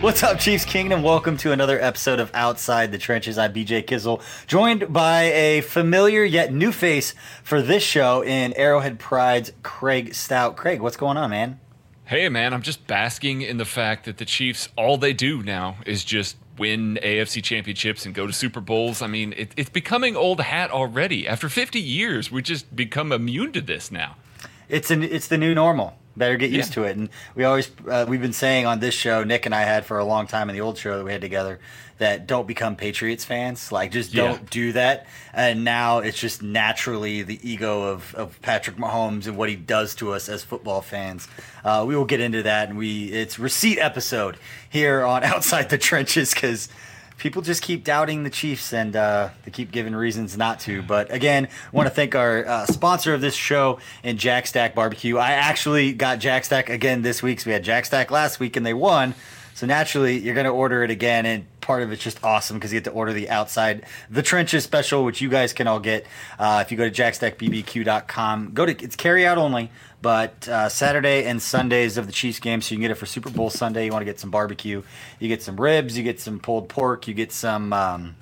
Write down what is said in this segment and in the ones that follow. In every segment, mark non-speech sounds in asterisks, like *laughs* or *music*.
What's up, Chiefs Kingdom? Welcome to another episode of Outside the Trenches. I'm BJ Kissel, joined by a familiar yet new face for this show in Arrowhead Pride's Craig Stout. Craig, what's going on, man? Hey, man, I'm just basking in the fact that the Chiefs, all they do now is just win AFC championships and go to Super Bowls. I mean, it, it's becoming old hat already. After 50 years, we just become immune to this now. It's an it's the new normal. Better get used yeah. to it. And we always uh, we've been saying on this show, Nick and I had for a long time in the old show that we had together, that don't become Patriots fans. Like just don't yeah. do that. And now it's just naturally the ego of, of Patrick Mahomes and what he does to us as football fans. Uh, we will get into that, and we it's receipt episode here on *laughs* Outside the Trenches because people just keep doubting the Chiefs and uh, they keep giving reasons not to. But again, want to thank our uh, sponsor of this show and Jack Stack Barbecue. I actually got Jack Stack again this week. So we had Jack Stack last week and they won. So naturally, you're going to order it again, and part of it's just awesome because you get to order the outside the trenches special, which you guys can all get uh, if you go to jackstackbbq.com. Go to it's carry out only. But uh, Saturday and Sundays of the Chiefs game, so you can get it for Super Bowl Sunday. You want to get some barbecue, you get some ribs, you get some pulled pork, you get some um,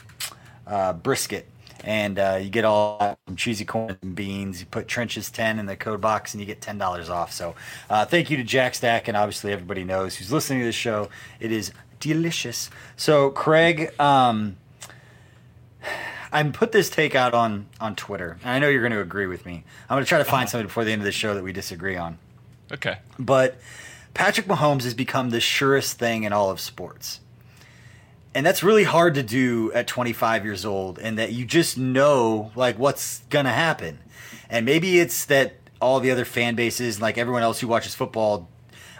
uh, brisket, and uh, you get all some cheesy corn and beans. You put trenches ten in the code box, and you get ten dollars off. So uh, thank you to Jack Stack, and obviously everybody knows who's listening to this show. It is delicious. So Craig. Um, I put this take out on on Twitter, and I know you're going to agree with me. I'm going to try to find something before the end of the show that we disagree on. Okay. But Patrick Mahomes has become the surest thing in all of sports. And that's really hard to do at 25 years old, and that you just know like what's gonna happen. And maybe it's that all the other fan bases, like everyone else who watches football,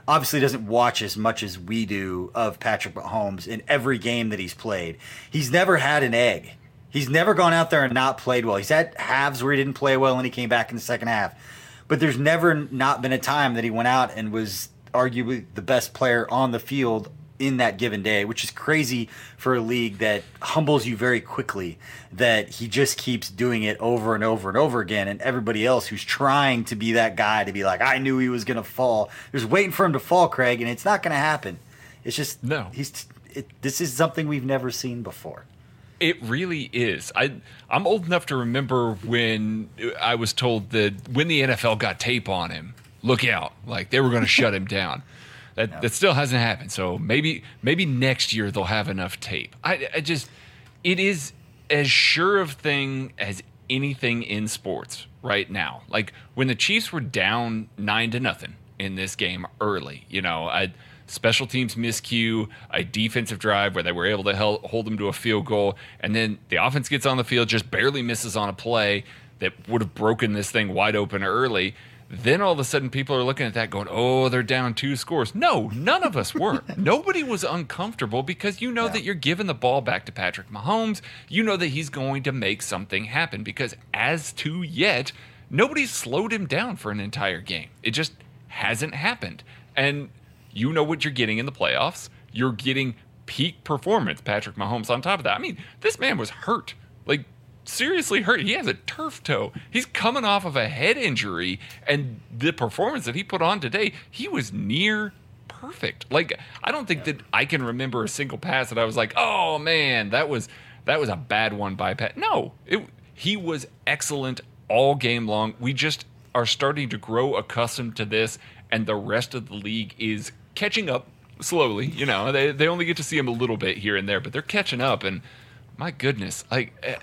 obviously doesn't watch as much as we do of Patrick Mahomes in every game that he's played. He's never had an egg. He's never gone out there and not played well. He's had halves where he didn't play well and he came back in the second half. But there's never not been a time that he went out and was arguably the best player on the field in that given day, which is crazy for a league that humbles you very quickly. That he just keeps doing it over and over and over again, and everybody else who's trying to be that guy to be like, I knew he was going to fall. There's waiting for him to fall, Craig, and it's not going to happen. It's just no. He's it, this is something we've never seen before. It really is. I I'm old enough to remember when I was told that when the NFL got tape on him, look out, like they were going to shut him down. That no. that still hasn't happened. So maybe maybe next year they'll have enough tape. I I just it is as sure of thing as anything in sports right now. Like when the Chiefs were down 9 to nothing in this game early, you know, I special teams miscue, a defensive drive where they were able to hold them to a field goal, and then the offense gets on the field, just barely misses on a play that would have broken this thing wide open early. Then all of a sudden, people are looking at that going, oh, they're down two scores. No, none of us were. *laughs* Nobody was uncomfortable because you know yeah. that you're giving the ball back to Patrick Mahomes. You know that he's going to make something happen because as to yet, nobody's slowed him down for an entire game. It just hasn't happened. And you know what you're getting in the playoffs. You're getting peak performance, Patrick Mahomes on top of that. I mean, this man was hurt seriously hurt. He has a turf toe. He's coming off of a head injury, and the performance that he put on today, he was near perfect. Like I don't think that I can remember a single pass that I was like, "Oh man, that was that was a bad one by Pat." No, it, he was excellent all game long. We just are starting to grow accustomed to this, and the rest of the league is catching up slowly. You know, they they only get to see him a little bit here and there, but they're catching up. And my goodness, like eh,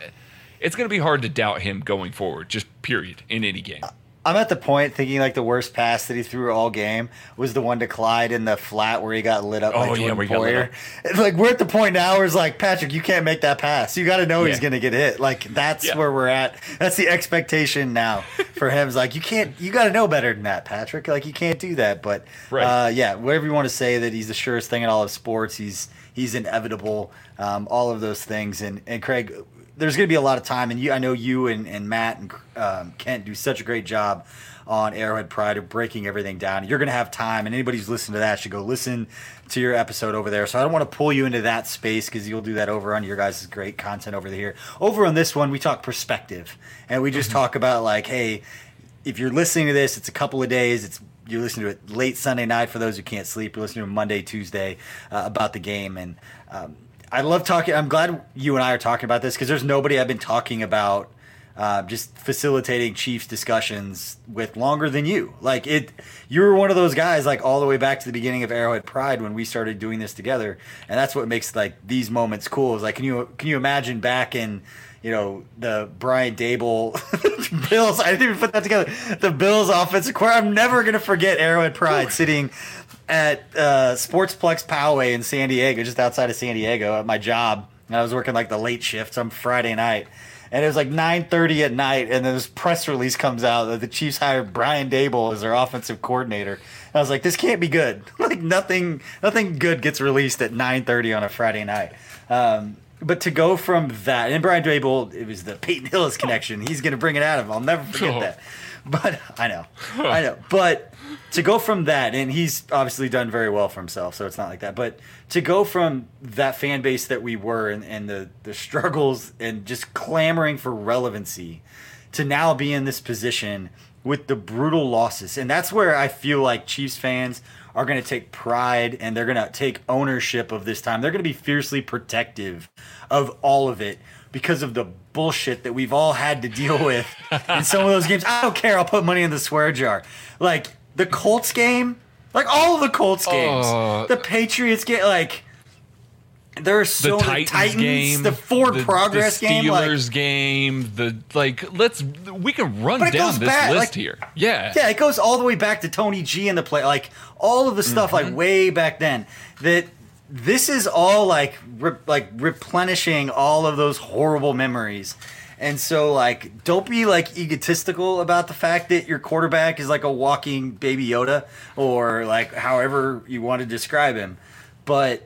it's going to be hard to doubt him going forward. Just period in any game. I'm at the point thinking like the worst pass that he threw all game was the one to Clyde in the flat where he got lit up oh, by yeah, Jordan Poyer. *laughs* Like we're at the point now where it's like Patrick, you can't make that pass. You got to know yeah. he's going to get hit. Like that's yeah. where we're at. That's the expectation now for him. Is like you can't. You got to know better than that, Patrick. Like you can't do that. But right. uh, yeah, whatever you want to say that he's the surest thing in all of sports. He's he's inevitable. Um, all of those things. And and Craig, there's going to be a lot of time, and you, I know you and, and Matt and um, Kent do such a great job on Arrowhead Pride of breaking everything down. You're going to have time, and anybody who's listening to that should go listen to your episode over there. So I don't want to pull you into that space because you'll do that over on your guys' great content over here. Over on this one, we talk perspective, and we just mm-hmm. talk about like, hey, if you're listening to this, it's a couple of days. It's you're listening to it late Sunday night for those who can't sleep. You're listening to it Monday, Tuesday uh, about the game, and um, I love talking. I'm glad you and I are talking about this because there's nobody I've been talking about uh, just facilitating Chiefs discussions with longer than you. Like it, you were one of those guys like all the way back to the beginning of Arrowhead Pride when we started doing this together, and that's what makes like these moments cool. Is like, can you can you imagine back in you know the Brian Daboll *laughs* Bills? I didn't even put that together. The Bills offensive coordinator. I'm never gonna forget Arrowhead Pride sitting at uh, Sportsplex Poway in San Diego, just outside of San Diego, at my job. And I was working like the late shift some Friday night. And it was like 9:30 at night, and then this press release comes out that the Chiefs hired Brian Daboll as their offensive coordinator. And I was like, this can't be good. *laughs* like nothing, nothing good gets released at 9:30 on a Friday night. Um, but to go from that, and Brian Daboll, it was the Peyton Hillis connection. He's going to bring it out of him. I'll never forget *laughs* oh. that. *laughs* But I know, I know. But to go from that, and he's obviously done very well for himself, so it's not like that. But to go from that fan base that we were and, and the, the struggles and just clamoring for relevancy to now be in this position with the brutal losses. And that's where I feel like Chiefs fans are going to take pride and they're going to take ownership of this time. They're going to be fiercely protective of all of it because of the bullshit that we've all had to deal with in some of those games. I don't care. I'll put money in the swear jar. Like the Colts game, like all of the Colts games, uh, the Patriots game, like there are so the many Titans, game, the Ford the, Progress the game, Steelers like, game, the like. Let's we can run down this back, list like, here. Yeah, yeah, it goes all the way back to Tony G and the play, like all of the stuff, mm-hmm. like way back then. That this is all like re- like replenishing all of those horrible memories. And so like don't be like egotistical about the fact that your quarterback is like a walking baby Yoda or like however you want to describe him. But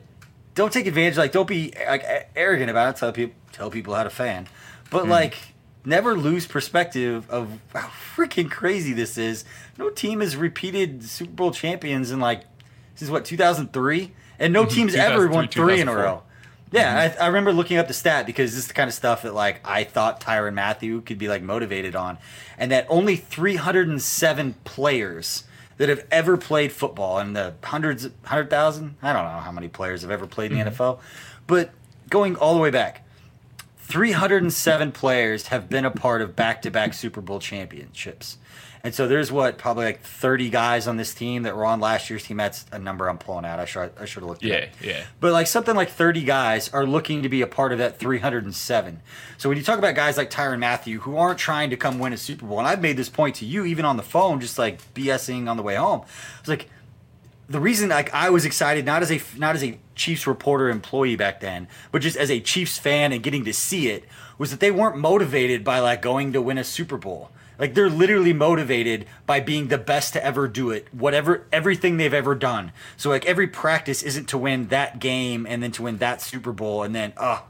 don't take advantage like don't be like arrogant about it. Tell people tell people how to fan. But mm. like never lose perspective of how freaking crazy this is. No team has repeated Super Bowl champions in like this is what 2003 and no team's ever won three in a row. Yeah, mm-hmm. I, I, remember looking up the stat because this is the kind of stuff that like I thought Tyrann Mathieu could be like motivated on, and that only 307 players that have ever played football and the hundreds, hundred thousand, I don't know how many players have ever played in the mm-hmm. NFL, but going all the way back, 307 players have been a part of back-to-back Super Bowl championships. And so there's what probably like 30 guys on this team that were on last year's team. That's a number I'm pulling out. I should I should have looked. Yeah, yeah. But like something like 30 guys are looking to be a part of that 307. So when you talk about guys like Tyrann Mathieu who aren't trying to come win a Super Bowl, and I've made this point to you even on the phone, just like BSing on the way home. It's like the reason like I was excited not as a not as a Chiefs reporter employee back then, but just as a Chiefs fan and getting to see it was that they weren't motivated by like going to win a Super Bowl like they're literally motivated by being the best to ever do it, whatever everything they've ever done. So like every practice isn't to win that game and then to win that Super Bowl and then oh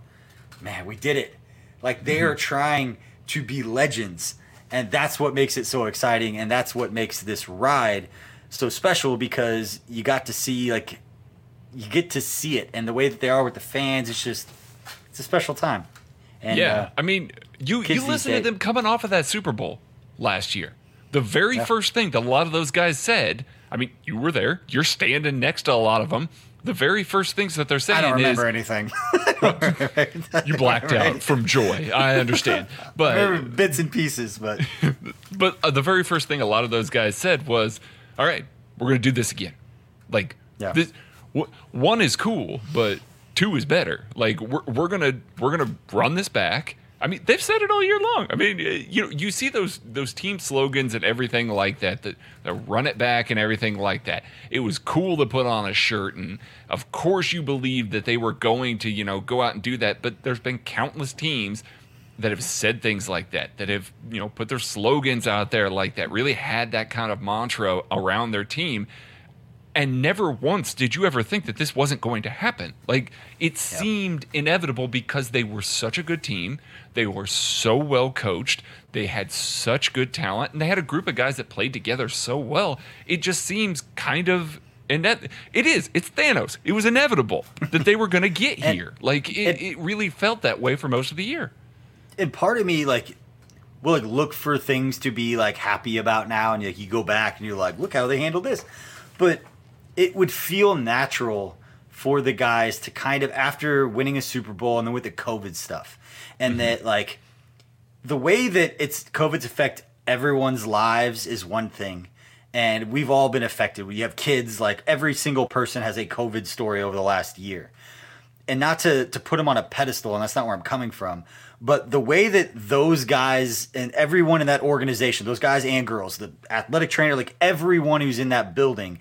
man, we did it. Like they are mm-hmm. trying to be legends. And that's what makes it so exciting and that's what makes this ride so special because you got to see like you get to see it and the way that they are with the fans it's just it's a special time And, yeah, uh, I mean, you you listen to them coming off of that Super Bowl last year. The very yeah. first thing that a lot of those guys said. I mean, you were there. You're standing next to a lot of them. The very first things that they're saying I don't remember is, anything. *laughs* you blacked out *laughs* from joy. I understand, but bits and pieces. But *laughs* but uh, the very first thing a lot of those guys said was, "All right, we're going to do this again." Like yeah. this, w- one is cool, but two is better. Like we're we're gonna we're gonna run this back. I mean, they've said it all year long. I mean, uh, you know, you see those those team slogans and everything like that, that, that run it back and everything like that. It was cool to put on a shirt, and of course, you believed that they were going to, you know, go out and do that. But there's been countless teams that have said things like that, that have, you know, put their slogans out there like that, really had that kind of mantra around their team and never once did you ever think that this wasn't going to happen. Like it seemed inevitable because they were such a good team, they were so well coached, they had such good talent, and they had a group of guys that played together so well. It just seems kind of and that it is it's thanos. It was inevitable *laughs* that they were going to get here. Like it, it really felt that way for most of the year. And part of me like will like look for things to be like happy about now and like you go back and you're like look how they handled this. But it would feel natural for the guys to kind of after winning a Super Bowl and then with the COVID stuff, and mm-hmm. that like the way that it's COVID's affect everyone's lives is one thing, and we've all been affected. We have kids, like every single person has a COVID story over the last year, and not to to put them on a pedestal, and that's not where I'm coming from. But the way that those guys and everyone in that organization, those guys and girls, the athletic trainer, like everyone who's in that building,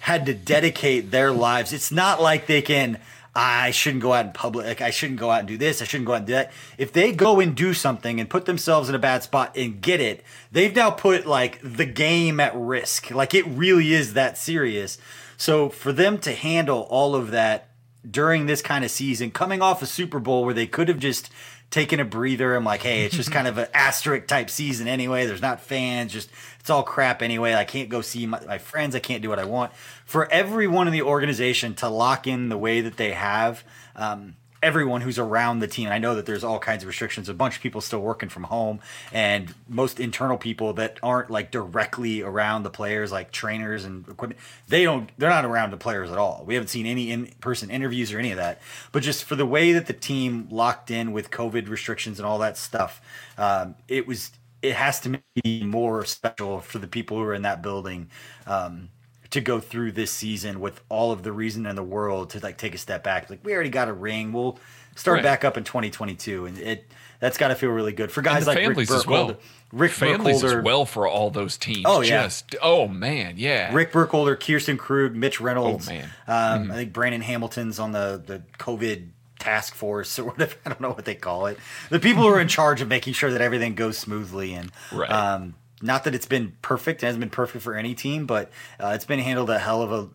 had to dedicate their lives. It's not like they can. I shouldn't go out in public. Like I shouldn't go out and do this. I shouldn't go out and do that. If they go and do something and put themselves in a bad spot and get it, they've now put like the game at risk. Like it really is that serious. So for them to handle all of that during this kind of season, coming off a Super Bowl where they could have just taken a breather. I'm like, hey, it's just kind of an asterisk type season anyway. There's not fans, just it's all crap anyway. I can't go see my, my friends. I can't do what I want. For everyone in the organization to lock in the way that they have, um, everyone who's around the team. I know that there's all kinds of restrictions. A bunch of people still working from home, and most internal people that aren't like directly around the players, like trainers and equipment, they don't. They're not around the players at all. We haven't seen any in-person interviews or any of that. But just for the way that the team locked in with COVID restrictions and all that stuff, um, it was it has to be more special for the people who are in that building um, to go through this season with all of the reason in the world to like take a step back. Like we already got a ring, we'll start right. back up in 2022, and it that's got to feel really good for guys like families Rick as well. Rick families Burkholder, as well for all those teams. Oh yeah, Just, oh man, yeah. Rick Burkholder, Kirsten Krug, Mitch Reynolds. Oh man, um, mm. I think Brandon Hamilton's on the the COVID task force or *laughs* whatever. I don't know what they call it. The people who are in charge of making sure that everything goes smoothly and right. Um, not that it's been perfect. It hasn't been perfect for any team, but uh, it's been handled a hell of a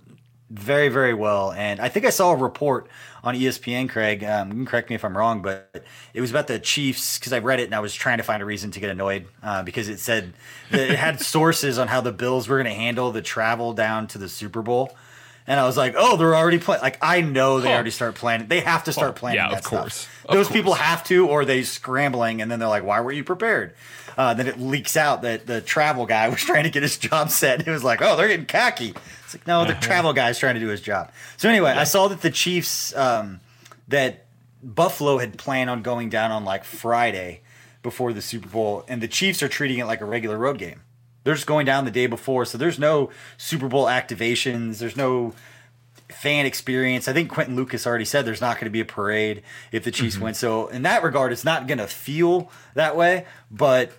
very very well. And I think I saw a report on ESPN, Craig. Um, you can correct me if I'm wrong, but it was about the Chiefs because I read it and I was trying to find a reason to get annoyed uh, because it said that it had *laughs* sources on how the Bills were going to handle the travel down to the Super Bowl. And I was like, oh, they're already playing. Like, I know they already start planning. They have to start planning. Yeah, of course. Of Those course. people have to, or they scrambling, and then they're like, why were you prepared? Uh, then it leaks out that the travel guy *laughs* was trying to get his job set. And He was like, oh, they're getting cocky. It's like, no, the uh-huh. travel guy's trying to do his job. So anyway, yeah. I saw that the Chiefs, um, that Buffalo had planned on going down on like Friday before the Super Bowl, and the Chiefs are treating it like a regular road game. They're just going down the day before, so there's no Super Bowl activations. There's no fan experience. I think Quinton Lucas already said there's not going to be a parade if the Chiefs mm-hmm. win. So in that regard, it's not going to feel that way, but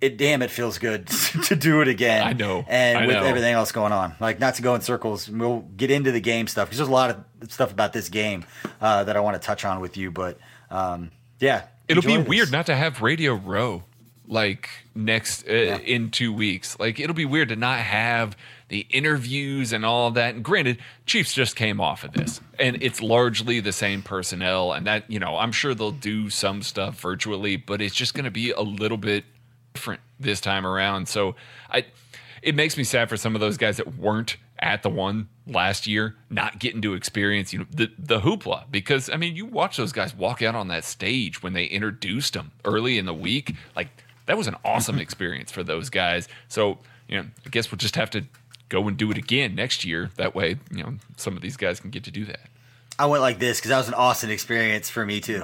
it damn it feels good *laughs* to do it again. I know. And I with know. everything else going on, like not to go in circles, we'll get into the game stuff because there's a lot of stuff about this game uh, that I want to touch on with you. But um, yeah, it'll be this. weird not to have Radio Row like next uh, yeah. in two weeks. Like it'll be weird to not have the interviews and all of that. And granted, Chiefs just came off of this, and it's largely the same personnel. And that you know, I'm sure they'll do some stuff virtually, but it's just going to be a little bit different this time around. So I, it makes me sad for some of those guys that weren't at the one last year, not getting to experience you know the the hoopla because I mean you watch those guys walk out on that stage when they introduced them early in the week, like that was an awesome experience for those guys. So you know, I guess we'll just have to go and do it again next year. That way, you know, some of these guys can get to do that. I went like this because that was an awesome experience for me too.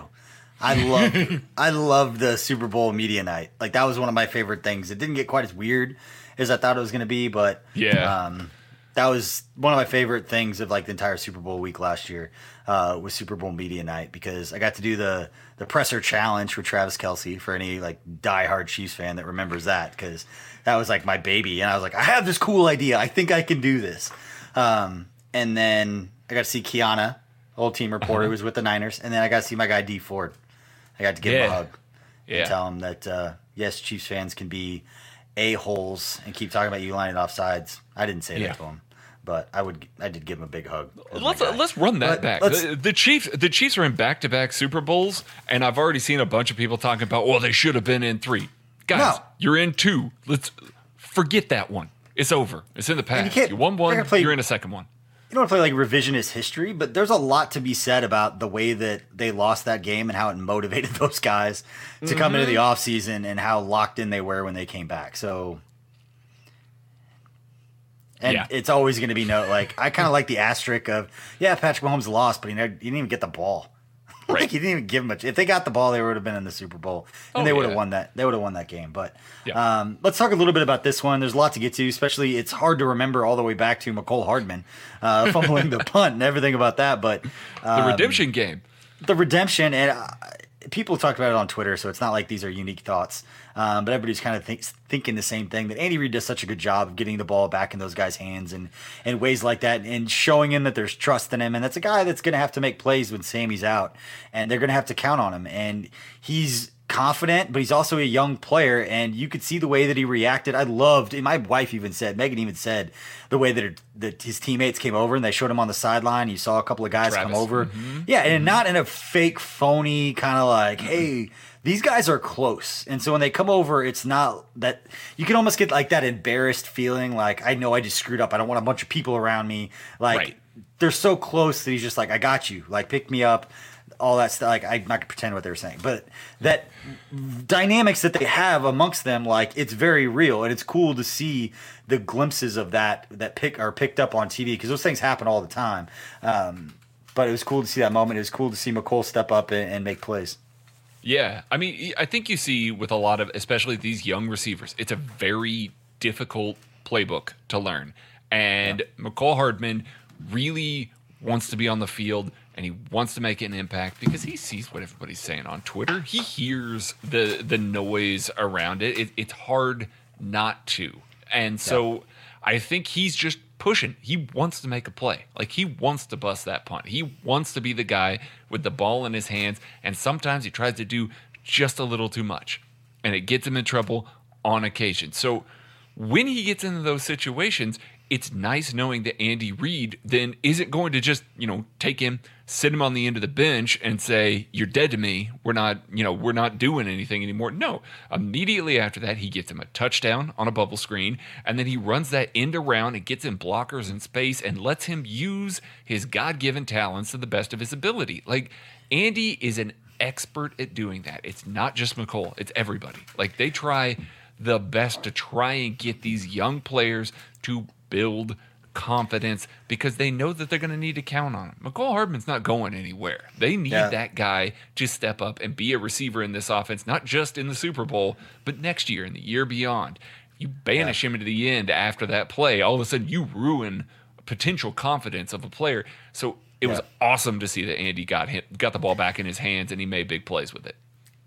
I love *laughs* I love the Super Bowl media night. Like that was one of my favorite things. It didn't get quite as weird as I thought it was going to be, but yeah, um, that was one of my favorite things of like the entire Super Bowl week last year uh, was Super Bowl media night because I got to do the the presser challenge with Travis Kelce for any like diehard Chiefs fan that remembers that because that was like my baby and I was like I have this cool idea I think I can do this um, and then I got to see Keiana old team reporter uh-huh. who was with the Niners and then I got to see my guy Dee Ford I got to give yeah. him a hug yeah. and tell him that uh, yes Chiefs fans can be a holes and keep talking about you lining offsides I didn't say yeah. that to him but I would I did give him a big hug. Let's let's run that but back. The, the, Chiefs the Chiefs are in back to back Super Bowls, and I've already seen a bunch of people talking about well they should have been in three. Guys, no. you're in two. Let's forget that one. It's over. It's in the past. You, you, won one. Play, you're in a second one. You don't want to play like revisionist history, but there's a lot to be said about the way that they lost that game and how it motivated *laughs* those guys to mm-hmm. come into the offseason and how locked in they were when they came back. So and yeah. it's always going to be no like I kind of like the asterisk of yeah Patrick Mahomes lost, but he, never, he didn't even get the ball. *laughs* Right. like he didn't even give much. If they got the ball, they would have been in the Super Bowl, and oh, they would have yeah. won that. They would have won that game. But yeah. um, let's talk a little bit about this one. There's a lot to get to. Especially, it's hard to remember all the way back to Mecole Hardman uh, *laughs* fumbling the punt and everything about that. But um, the redemption game, the redemption, and uh, people talked about it on Twitter, so it's not like these are unique thoughts. Um, but everybody's kind of thinking the same thing that Andy Reid does such a good job of getting the ball back in those guys' hands and in ways like that and showing him that there's trust in him. And that's a guy that's going to have to make plays when Sammy's out and they're going to have to count on him. And he's confident, but he's also a young player, and you could see the way that he reacted. I loved, and my wife even said, Megan even said, the way that, it, that his teammates came over and they showed him on the sideline. You saw a couple of guys Travis. come over, mm-hmm. yeah, and mm-hmm. not in a fake, phony kind of like, hey. These guys are close, and so when they come over, it's not that you can almost get like that embarrassed feeling, like I know I just screwed up. I don't want a bunch of people around me. Like right. they're so close that he's just like, I got you. Like pick me up all that stuff. Like I'm not gonna pretend what they were saying, but that dynamics that they have amongst them, like it's very real, and it's cool to see the glimpses of that that pick are picked up on TV because those things happen all the time. Um, but it was cool to see that moment. It was cool to see Mecole step up and, and make plays. Yeah, I mean, I think you see with a lot of, especially these young receivers, it's a very difficult playbook to learn, and yeah. Mecole Hardman really wants to be on the field and he wants to make an impact because he sees what everybody's saying on Twitter. He hears the the noise around it. it it's hard not to. And so yeah. I think he's just pushing. He wants to make a play. Like he wants to bust that punt. He wants to be the guy with the ball in his hands. And sometimes he tries to do just a little too much. And it gets him in trouble on occasion. So when he gets into those situations, it's nice knowing that Andy Reid then isn't going to just, you know, take him, sit him on the end of the bench and say, You're dead to me. We're not, you know, we're not doing anything anymore. No. Immediately after that, he gets him a touchdown on a bubble screen, and then he runs that end around and gets him blockers in space and lets him use his God given talents to the best of his ability. Like, Andy is an expert at doing that. It's not just Mecole, it's everybody. Like, they try the best to try and get these young players to build confidence because they know that they're going to need to count on him. Mecole Hardman's not going anywhere. They need yeah. that guy to step up and be a receiver in this offense, not just in the Super Bowl, but next year and the year beyond. You banish yeah. him into the end after that play, all of a sudden you ruin potential confidence of a player. So it yeah. was awesome to see that Andy got him, got the ball back in his hands and he made big plays with it.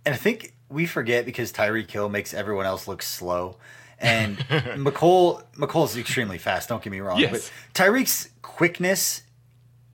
And I think we forget because Tyreek Hill makes everyone else look slow and *laughs* Mecole Mecole's extremely fast. Don't get me wrong, yes. but Tyreek's quickness,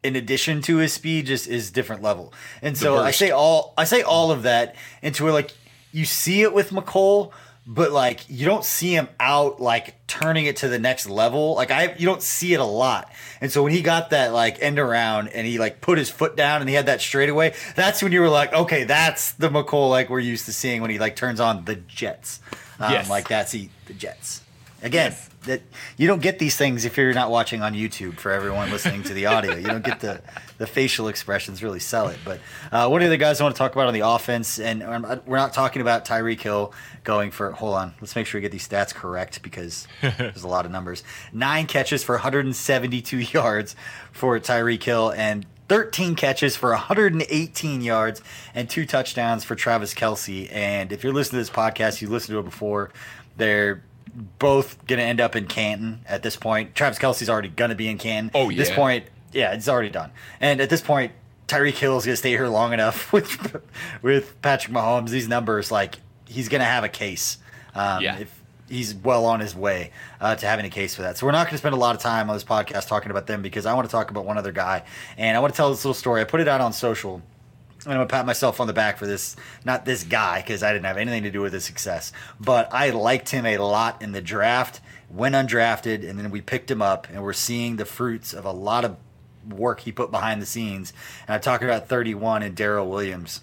in addition to his speed, just is different level. And so I say all I say all of that into like you see it with Mecole, but like you don't see him out like turning it to the next level. Like I you don't see it a lot. And so when he got that like end around and he like put his foot down and he had that straightaway, that's when you were like, okay, that's the Mecole like we're used to seeing when he like turns on the jets. Um, yes. Like that's he, the Jets. Again, yes. that you don't get these things if you're not watching on YouTube. For everyone listening to the audio, you don't get the the facial expressions really sell it. But uh, one of the guys I want to talk about on the offense, and we're not talking about Tyreek Hill going for. Hold on, let's make sure we get these stats correct because *laughs* there's a lot of numbers. Nine catches for 172 yards for Tyreek Hill, and 13 catches for 118 yards and two touchdowns for Travis Kelce. And if you're listening to this podcast, you listened to it before. They're both going to end up in Canton at this point. Travis Kelce's already going to be in Canton. Oh, yeah. At this point, yeah, it's already done. And at this point, Tyreek Hill's going to stay here long enough *laughs* with with Patrick Mahomes. These numbers, like, he's going to have a case. Um, yeah. If, he's well on his way uh, to having a case for that. So we're not going to spend a lot of time on this podcast talking about them because I want to talk about one other guy, and I want to tell this little story. I put it out on social. I'm gonna pat myself on the back for this, not this guy, because I didn't have anything to do with his success. But I liked him a lot in the draft, went undrafted, and then we picked him up, and we're seeing the fruits of a lot of work he put behind the scenes. And I'm talking about 31 and Darrel Williams.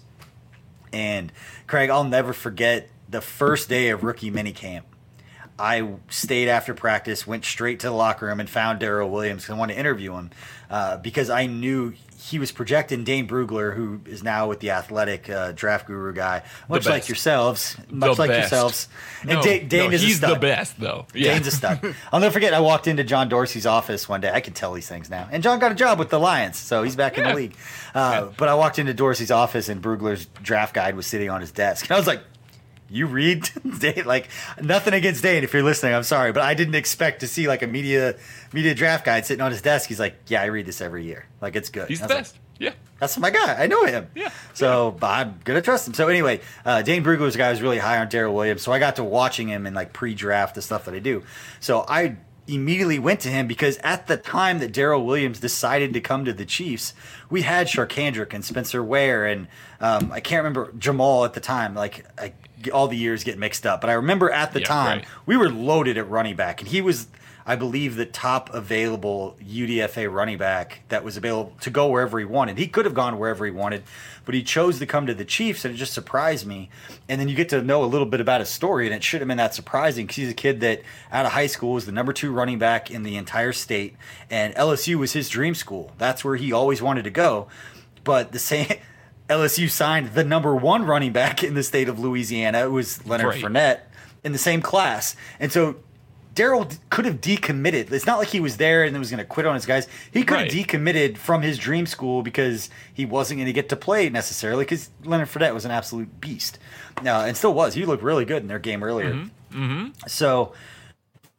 And Craig, I'll never forget the first day of rookie minicamp I stayed after practice, went straight to the locker room, and found Darrel Williams I wanted to interview him uh, because I knew he was projecting Dane Brugler, who is now with the Athletic uh, Draft Guru guy, much like yourselves, much the like best. yourselves. And no, Dane, Dane no, is he's the best, though. Yeah. Dane's a stud. *laughs* I'll never forget. I walked into John Dorsey's office one day. I can tell these things now. And John got a job with the Lions, so he's back yeah. in the league. Uh, yeah. But I walked into Dorsey's office, and Brugler's draft guide was sitting on his desk, and *laughs* I was like you read *laughs* Dane like nothing against Dane if you're listening. I'm sorry, but I didn't expect to see like a media media draft guide sitting on his desk. He's like, yeah, I read this every year. Like it's good. He's the best. Like, yeah. That's my guy. I know him. Yeah. So yeah. I'm gonna trust him. So anyway, uh, Dane Brugler was a guy who's really high on Darrel Williams. So I got to watching him in like pre-draft the stuff that I do. So I immediately went to him because at the time that Darrel Williams decided to come to the Chiefs, we had Charcandrick and Spencer Ware and um, I can't remember Jamal at the time. Like I all the years get mixed up. But I remember at the yeah, time right. we were loaded at running back, and he was, I believe, the top available UDFA running back that was available to go wherever he wanted. He could have gone wherever he wanted, but he chose to come to the Chiefs, and it just surprised me. And then you get to know a little bit about his story, and it shouldn't have been that surprising because he's a kid that out of high school was the number two running back in the entire state, and LSU was his dream school. That's where he always wanted to go. But the same *laughs* LSU signed the number one running back in the state of Louisiana. It was Leonard right. Fournette in the same class. And so Darrel could have decommitted. It's not like he was there and was going to quit on his guys. He could right. have decommitted from his dream school because he wasn't going to get to play necessarily because Leonard Fournette was an absolute beast. Uh, and still was. He looked really good in their game earlier. Mm-hmm. Mm-hmm. So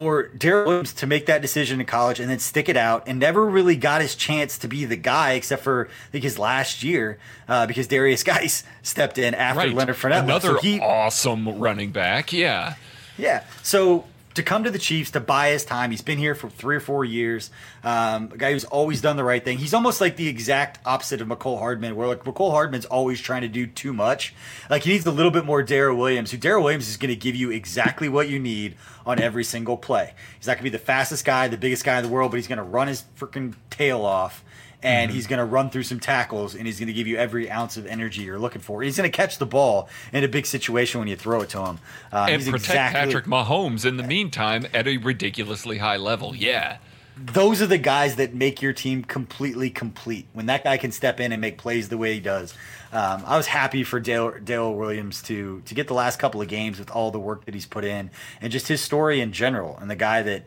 for Darrel Williams to make that decision in college and then stick it out and never really got his chance to be the guy except for I think his last year uh, because Derrius *laughs* Guice stepped in after right. Leonard Fournette. Another so he, awesome running back. Yeah. Yeah. So to come to the Chiefs to buy his time. He's been here for three or four years. Um, a guy who's always done the right thing. He's almost like the exact opposite of Mecole Hardman, where like Mecole Hardman's always trying to do too much. Like he needs a little bit more Darrel Williams. Who Darrel Williams is going to give you exactly what you need on every single play. He's not going to be the fastest guy, the biggest guy in the world, but he's going to run his freaking tail off and mm-hmm. he's going to run through some tackles and he's going to give you every ounce of energy you're looking for. He's going to catch the ball in a big situation when you throw it to him. Uh, and protect exactly, Patrick Mahomes in the meantime at a ridiculously high level. Yeah. Those are the guys that make your team completely complete. When that guy can step in and make plays the way he does. Um, I was happy for Dale, Dale Williams to to get the last couple of games with all the work that he's put in and just his story in general and the guy that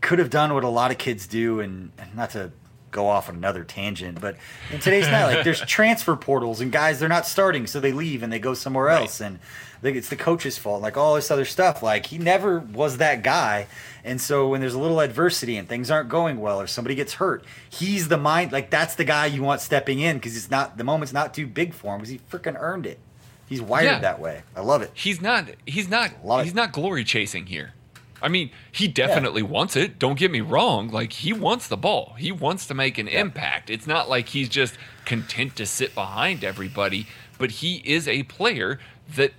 could have done what a lot of kids do and not to go off on another tangent, but in today's night, like there's *laughs* transfer portals and guys they're not starting, so they leave and they go somewhere right. else, and it's the coach's fault, like all this other stuff. Like he never was that guy, and so when there's a little adversity and things aren't going well or somebody gets hurt, he's the mind like that's the guy you want stepping in because it's not the moment's not too big for him because he freaking earned it. He's wired yeah. that way. I love it. He's not. He's not. He's not glory chasing here. I mean, he definitely yeah. wants it. Don't get me wrong. Like, he wants the ball, he wants to make an yeah. impact. It's not like he's just content to sit behind everybody, but he is a player that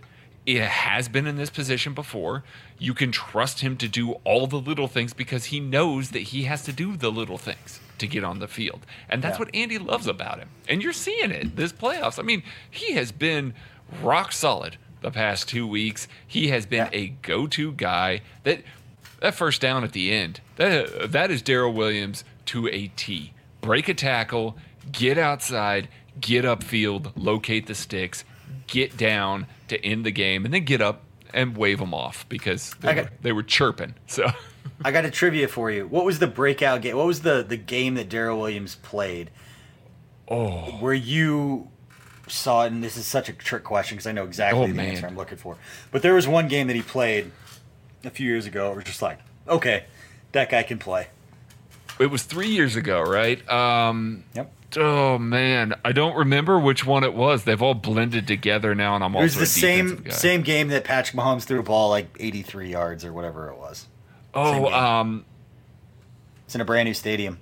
it has been in this position before. You can trust him to do all the little things because he knows that he has to do the little things to get on the field. And that's yeah. what Andy loves about him. And you're seeing it this playoffs. I mean, he has been rock solid the past two weeks. He has been yeah. a go to guy that that first down at the end, that that is Darrel Williams to a T. Break a tackle, get outside, get upfield, locate the sticks, get down to end the game, and then get up and wave them off because they, got, were, they were chirping. So I got a trivia for you. What was the breakout game? What was the the game that Darrel Williams played? Oh, where you saw it, and this is such a trick question because I know exactly oh, the man. answer I'm looking for. But there was one game that he played a few years ago. It was just like, okay, that guy can play. It was three years ago, right? Um, yep. Oh man, I don't remember which one it was. They've all blended together now, and I'm. It was the same guy. same game that Patrick Mahomes threw a ball like 83 yards or whatever it was. Oh, um, it's in a brand new stadium.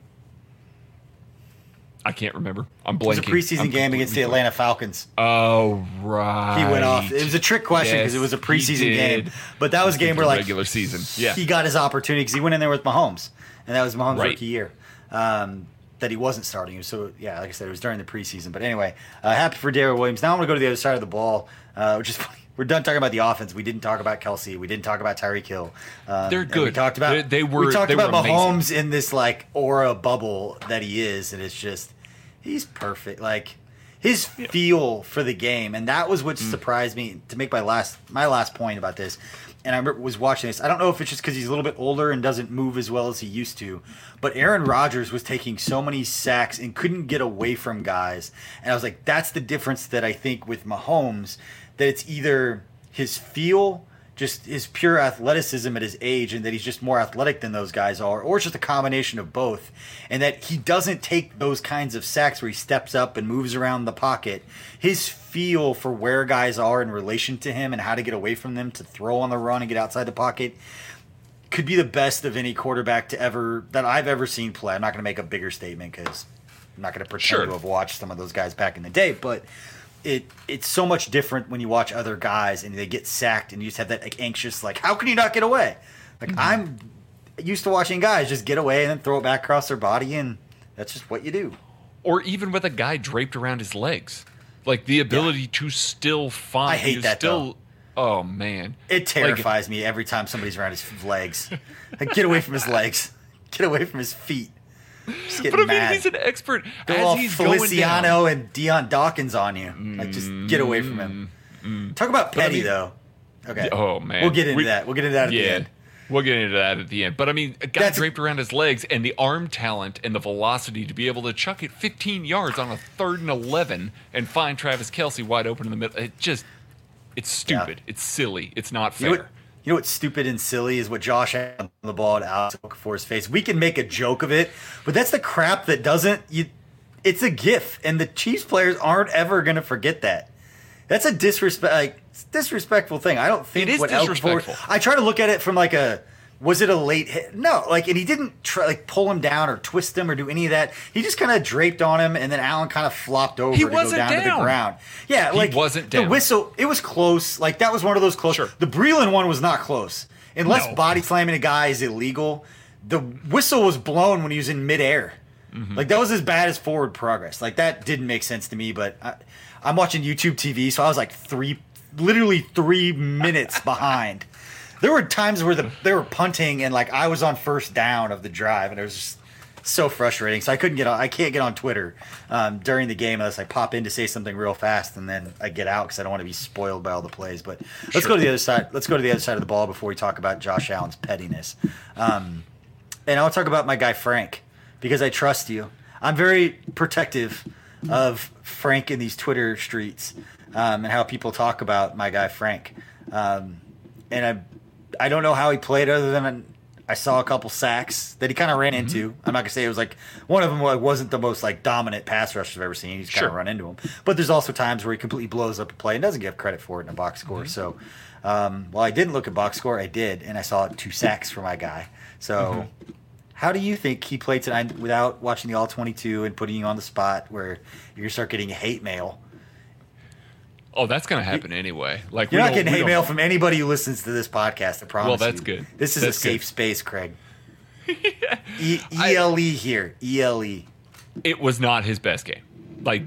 I can't remember. I'm blanking. It was a preseason I'm game against the Atlanta Falcons. Oh right. He went off. It was a trick question because yes, it was a preseason game, but that was a game where like regular season. Yeah. He got his opportunity because he went in there with Mahomes, and that was Mahomes' right. rookie year. Um, that he wasn't starting. So yeah, like I said, it was during the preseason. But anyway, uh, happy for Darrel Williams. Now I'm gonna go to the other side of the ball, uh, which is *laughs* funny. We're done talking about the offense. We didn't talk about Kelce. We didn't talk about Tyreek Hill. Um, They're good. We talked about they, they were. We talked they about Mahomes in this like aura bubble that he is, and it's just he's perfect. Like his feel for the game, and that was what mm. surprised me. To make my last my last point about this, and I was watching this. I don't know if it's just because he's a little bit older and doesn't move as well as he used to, but Aaron Rodgers was taking so many sacks and couldn't get away from guys. And I was like, that's the difference that I think with Mahomes, that it's either his feel just his pure athleticism at his age and that he's just more athletic than those guys are, or it's just a combination of both. And that he doesn't take those kinds of sacks where he steps up and moves around the pocket. His feel for where guys are in relation to him and how to get away from them to throw on the run and get outside the pocket could be the best of any quarterback to ever that I've ever seen play. I'm not going to make a bigger statement because I'm not going to pretend sure. to have watched some of those guys back in the day, but it it's so much different when you watch other guys and they get sacked and you just have that like anxious like how can you not get away? Like mm-hmm. I'm used to watching guys just get away and then throw it back across their body and that's just what you do. Or even with a guy draped around his legs. Like the ability yeah. to still find I hate that still though. Oh man. It terrifies like, me every time somebody's around his legs. like, get away from his *laughs* legs. Get away from his feet but I mean, mad. he's an expert. Go as all he's Feliciano and Dion Dawkins on you. Like, just get away from him. Mm-hmm. Talk about petty I mean, though. Okay. Oh man. We'll get into we, that. We'll get into that at yeah, the end. We'll get into that at the end. But I mean, a guy That's, draped around his legs and the arm talent and the velocity to be able to chuck it 15 yards on a third and 11 and find Travis Kelce wide open in the middle. It just, it's stupid. Yeah. It's silly. It's not fair. You know you know what's stupid and silly is what Josh had on the ball at Alex Okafor's face. We can make a joke of it, but that's the crap that doesn't. You, it's a gif, and the Chiefs players aren't ever going to forget that. That's a disrespect, like disrespectful thing. I don't think it is what disrespectful. I try to look at it from like a was it a late hit? No, like, and he didn't try like pull him down or twist him or do any of that. He just kind of draped on him, and then Allen kind of flopped over he to go down, down, to the ground. Yeah, like he wasn't down. the whistle. It was close. Like that was one of those close. Sure. The Breeland one was not close. Unless no. body slamming a guy is illegal, the whistle was blown when he was in midair. Mm-hmm. Like that was as bad as forward progress. Like that didn't make sense to me. But I, I'm watching YouTube TV, so I was like three, literally three minutes behind there were times where the they were punting and like I was on first down of the drive and it was just so frustrating. So I couldn't get on. I can't get on Twitter um, during the game unless I pop in to say something real fast and then I get out because I don't want to be spoiled by all the plays. But let's sure. go to the other side. Let's go to the other side of the ball before we talk about Josh Allen's pettiness. Um, and I'll talk about my guy Frank because I trust you. I'm very protective of Frank in these Twitter streets um, and how people talk about my guy Frank. Um, and I I don't know how he played other than I saw a couple sacks that he kind of ran mm-hmm. into. I'm not gonna say it was like one of them wasn't the most like dominant pass rush I've ever seen. He's kind of run into him, but there's also times where he completely blows up a play and doesn't give credit for it in a box score. Mm-hmm. So um, while I didn't look at box score, I did, and I saw two sacks for my guy. So. Mm-hmm. How do you think he played tonight without watching the all 22 and putting you on the spot where you're gonna start getting hate mail Oh, that's going to happen anyway. Like you're not getting hate mail from anybody who listens to this podcast. I promise. Well, that's you. good. This is that's a safe space, Craig. *laughs* E L E here. E L E. It was not his best game. Like,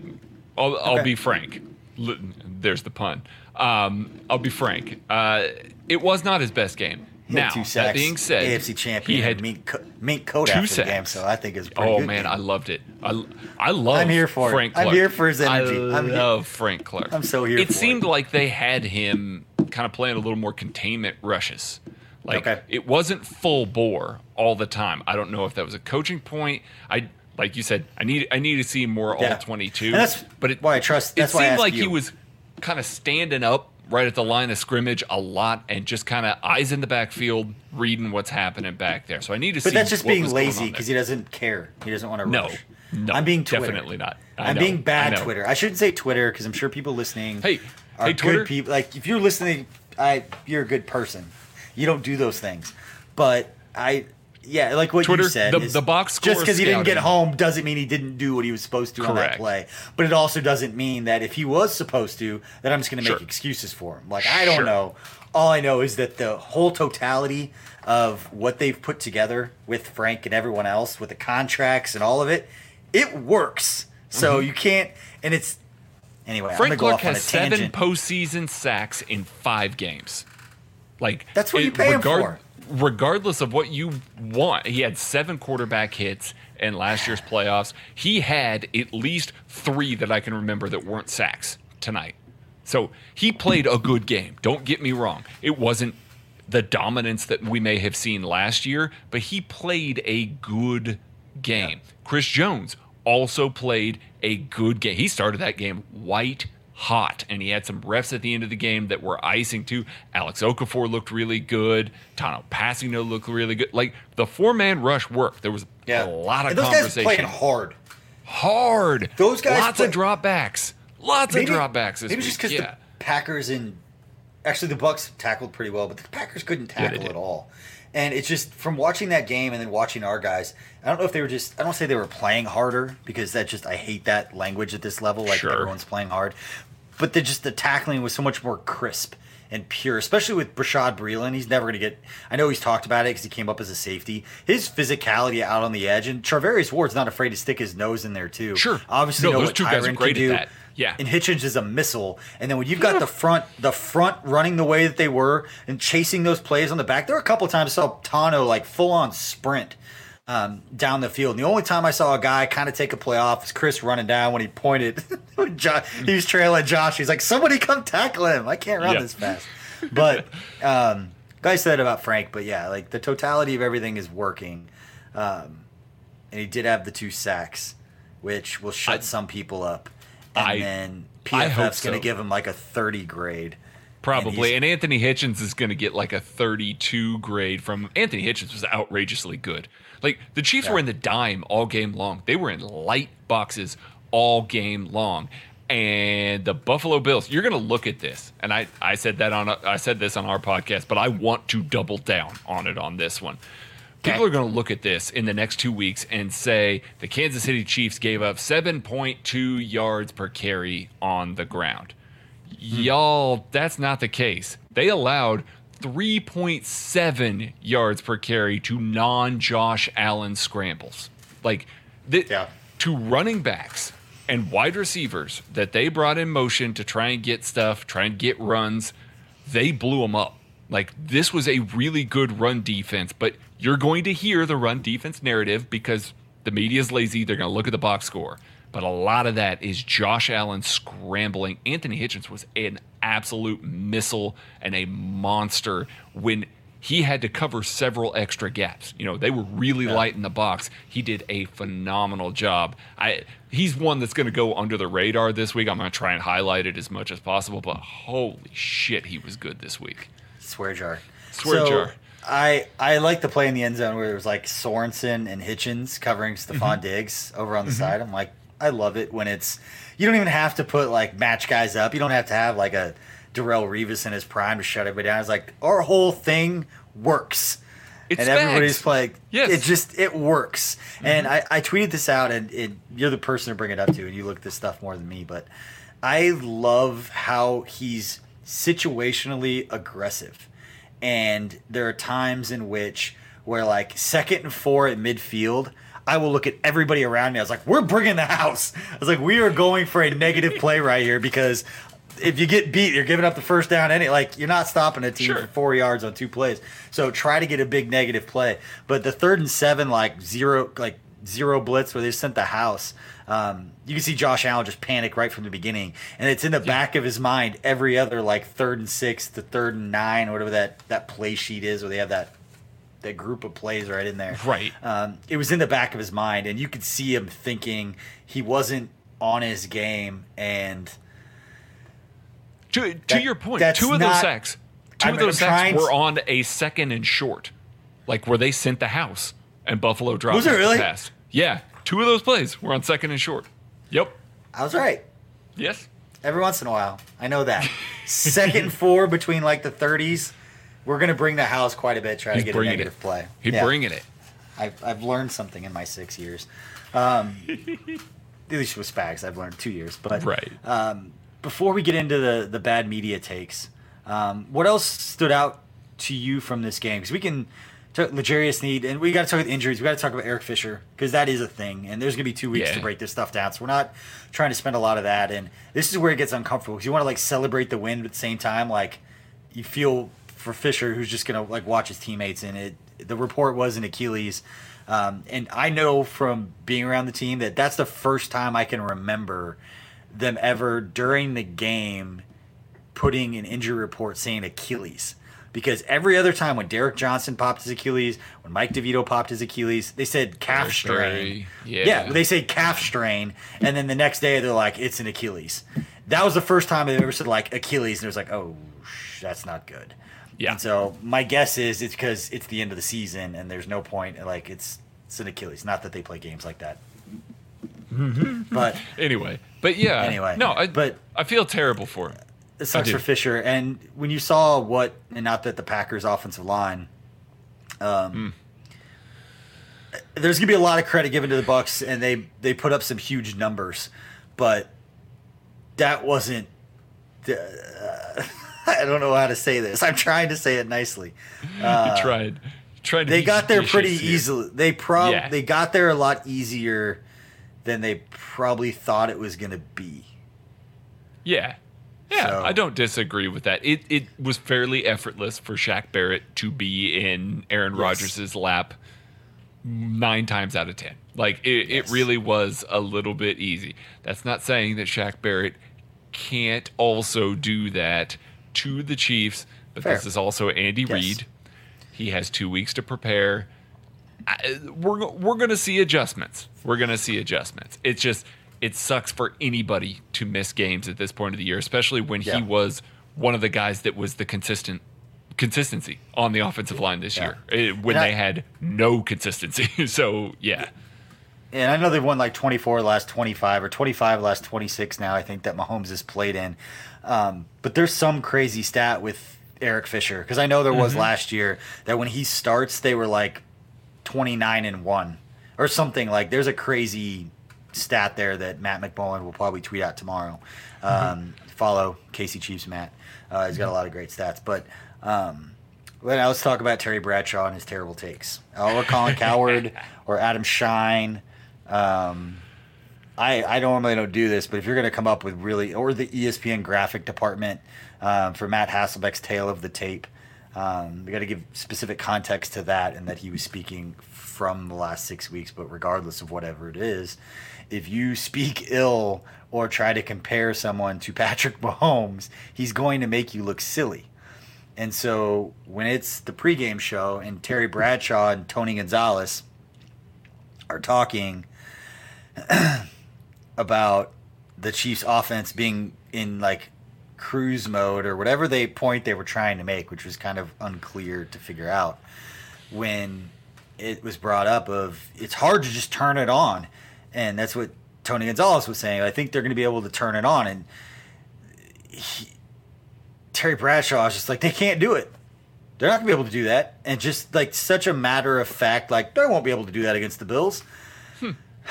I'll, I'll be frank. There's the pun. Um, I'll be frank. Uh, it was not his best game. Now, that being said, AFC champion, he had mink, mink coat after sacks. the game, so I think it's oh good man, game. I loved it. I, I love. I'm here for Frank it. Clark. I'm here for his energy. I I'm love here. Frank Clark. I'm so here. It for seemed it. like they had him kind of playing a little more containment rushes. Like Okay. it wasn't full bore all the time. I don't know if that was a coaching point. I like you said, I need I need to see more Yeah. all twenty two. That's but it, why I trust- It that's why seemed like he was kind of standing up right at the line of scrimmage a lot and just kind of eyes in the backfield, reading what's happening back there. So I need to see. But that's just being lazy because he doesn't care. He doesn't want to No, rush. no, I'm being Twitter. definitely not. I I'm know, being bad know. Twitter. I shouldn't say Twitter because I'm sure people listening Hey, are hey, good Twitter. people. Like if you're listening, I you're a good person. You don't do those things. But I yeah, like what Twitter, you said. the- is the box score just because he didn't get home doesn't mean he didn't do what he was supposed to on that Correct. play. But it also doesn't mean that if he was supposed to, that I'm just going to make Sure. excuses for him. Like I don't Sure. know. All I know is that the whole totality of what they've put together with Frank and everyone else, with the contracts and all of it, it works. So you can't, and it's anyway. I'm Mm-hmm. Frank go Clark off on a has seven tangent. postseason sacks in five games. Like That's what you it- pay him for. Regardless of what you want, he had seven quarterback hits in last year's playoffs. He had at least three that I can remember that weren't sacks tonight. So he played a good game. Don't get me wrong. It wasn't the dominance that we may have seen last year, but he played a good game. Chris Jones also played a good game. He started that game white hot, and he had some refs at the end of the game that were icing too. Alex Okafor looked really good. Tanoh Kpassagnon looked really good. Like the four man rush worked. There was Yeah, a lot of and those conversation. guys playing hard. hard. Those guys lots play- of dropbacks. Lots of dropbacks this maybe week. just because yeah. the Packers and actually the Bucks tackled pretty well, but the Packers couldn't tackle did. at all. And it's just from watching that game and then watching our guys. I don't know if they were just. I don't say they were playing harder because that just I hate that language at this level. Like Sure. everyone's playing hard, but the just the tackling was so much more crisp and pure, especially with Bashaud Breeland. He's never going to get. I know he's talked about it because he came up as a safety. His physicality out on the edge, and Charvarius Ward's not afraid to stick his nose in there too. Sure. obviously, No, know those what two guys are Tyrann great can do. that. Yeah. and Hitchens is a missile. And then when you've got the front, the front running the way that they were and chasing those plays on the back, there were a couple times I saw Tanoh like full on sprint um, down the field. And the only time I saw a guy kind of take a play off was Chris running down when he pointed. *laughs* when Jo- he was trailing Josh. He's like, somebody come tackle him. I can't run Yeah. this fast. But um, guy said about Frank, but yeah, like the totality of everything is working. Um, and he did have the two sacks, which will shut I- some people up. And I- then PFF's going to so. give him like a 30 grade. Probably. he's- And, Anthony Hitchens is going to get like a 32 grade from Anthony Hitchens was outrageously good. Like the Chiefs were in the dime all game long. They were in light boxes all game long. And the Buffalo Bills, you're going to look at this. And I, I said that on a, I said this on our podcast, but I want to double down on it on this one. People are going to look at this in the next two weeks and say the Kansas City Chiefs gave up 7.2 yards per carry on the ground. Hmm. Y'all, that's not the case. They allowed 3.7 yards per carry to non Josh Allen scrambles. Like, the, Yeah. to running backs and wide receivers that they brought in motion to try and get stuff, try and get runs, they blew them up. Like, this was a really good run defense, but you're going to hear the run defense narrative because the media is lazy. They're going to look at the box score. But a lot of that is Josh Allen scrambling. Anthony Hitchens was an absolute missile and a monster when he had to cover several extra gaps. You know, they were really light in the box. He did a phenomenal job. I he's one that's going to go under the radar this week. I'm going to try and highlight it as much as possible, but holy shit, he was good this week. Swear jar. Swear So, jar. I I like the play in the end zone where it was like Sorensen and Hitchens covering Stefon Mm-hmm. Diggs over on the side. I'm like, I love it when it's you don't even have to put like match guys up. You don't have to have like a Darrelle Revis in his prime to shut everybody down. It's like our whole thing works. It's and everybody's like, Yes. Mm-hmm. it just it works. And I, I tweeted this out, and, and you're the person to bring it up to, and you look at this stuff more than me. But I love how he's situationally aggressive, and there are times in which where like second and four at midfield. I will look at everybody around me. I was like, "We're bringing the house." I was like, "We are going for a negative play right here because if you get beat, you're giving up the first down. Any like you're not stopping a team Sure. for four yards on two plays. So try to get a big negative play. But the third and seven, like zero, like zero blitz where they sent the house. Um, you can see Josh Allen just panic right from the beginning, and it's in the back of his mind every other like third and six to third and nine, or whatever that that play sheet is, where they have that that group of plays right in there. Right. Um, it was in the back of his mind, and you could see him thinking he wasn't on his game, and To, to That- your two of those sacks, two I'm- of those sacks were on a second and short, like where they sent the house and Buffalo dropped Was it really? Pass. Yeah, two of those plays were on second and short. Yep. I was right. Yes. Every once in a while, I know that. *laughs* Second four between like the 30s, we're gonna bring the house quite a bit. Try He's to get a negative it. play. He's Yeah. bringing it. I've, I've learned something in my six years. Um, *laughs* at least with Spags, I've learned two years. But Right. um, before we get into the the bad media takes, um, what else stood out to you from this game? Because we can talk L'Jarius Sneed, and we got to talk about injuries. We got to talk about Eric Fisher because that is a thing, and there's gonna be two weeks Yeah. to break this stuff down. So we're not trying to spend a lot of that, and this is where it gets uncomfortable because you want to like celebrate the win, but at the same time, like you feel for Fisher who's just gonna like watch his teammates, and it the report was an Achilles. Um, and I know from being around the team that that's the first time I can remember them ever during the game putting an injury report saying Achilles. Because every other time when Derrick Johnson popped his Achilles, when Mike DeVito popped his Achilles, they said calf strain. Berry, yeah. they say calf strain, and then the next day they're like, it's an Achilles. That was the first time they ever said like Achilles, and it was like, oh, sh- that's not good. Yeah. And so my guess is it's because it's the end of the season, and there's no point. Like it's it's an Achilles. Not that they play games like that. but *laughs* Anyway, but yeah. Anyway, no, I, but- I feel terrible for him. it sucks for Fisher. And when you saw what, and not that the Packers' offensive line, um, there's gonna be a lot of credit given to the Bucks, and they they put up some huge numbers, but that wasn't. Uh, *laughs* I don't know how to say this. I'm trying to say it nicely. you uh, tried. Tried to They got there pretty here. easily. They prob Yeah. they got there a lot easier than they probably thought it was gonna be. Yeah. Yeah, So- I don't disagree with that. It it was fairly effortless for Shaq Barrett to be in Aaron Yes. Rodgers' lap nine times out of ten. Like it, Yes. it really was a little bit easy. That's not saying that Shaq Barrett can't also do that to the Chiefs, but Fair. this is also Andy Yes. Reid. He has two weeks to prepare. I, we're we're gonna see adjustments. We're gonna see adjustments. It's just it sucks for anybody to miss games at this point of the year, especially when Yeah. he was one of the guys that was the consistent consistency on the offensive line this Yeah. year eh, when I- they had no consistency. *laughs* so yeah, And I know they've won like 24 last 25 or 25 last 26 now, I think, that Mahomes has played in. Um, but there's some crazy stat with Eric Fisher because I know there was last year that when he starts, they were like 29 and 1 or something. Like there's a crazy stat there that Matt McMullen will probably tweet out tomorrow. Um, Follow Casey Chiefs Matt. Uh, he's got a lot of great stats. But um, well, now let's talk about Terry Bradshaw and his terrible takes, uh, or Colin *laughs* Cowherd, or Adam Schein. Um, I I normally don't do this, but if you're going to come up with really, or the ESPN graphic department um, for Matt Hasselbeck's tale of the tape, um, we got to give specific context to that, and that he was speaking from the last six weeks. But regardless of whatever it is, if you speak ill or try to compare someone to Patrick *laughs* Mahomes, he's going to make you look silly. And so when it's the pregame show and Terry Bradshaw and Tony Gonzalez are talking *clears throat* about the Chiefs offense being in like cruise mode or whatever they point they were trying to make, which was kind of unclear to figure out when it was brought up of it's hard to just turn it on. And that's what Tony Gonzalez was saying. I think they're going to be able to turn it on and he, Terry Bradshaw is just like they can't do it. They're not gonna be able to do that, and just like such a matter of fact, like they won't be able to do that against the Bills. Hmm. *sighs*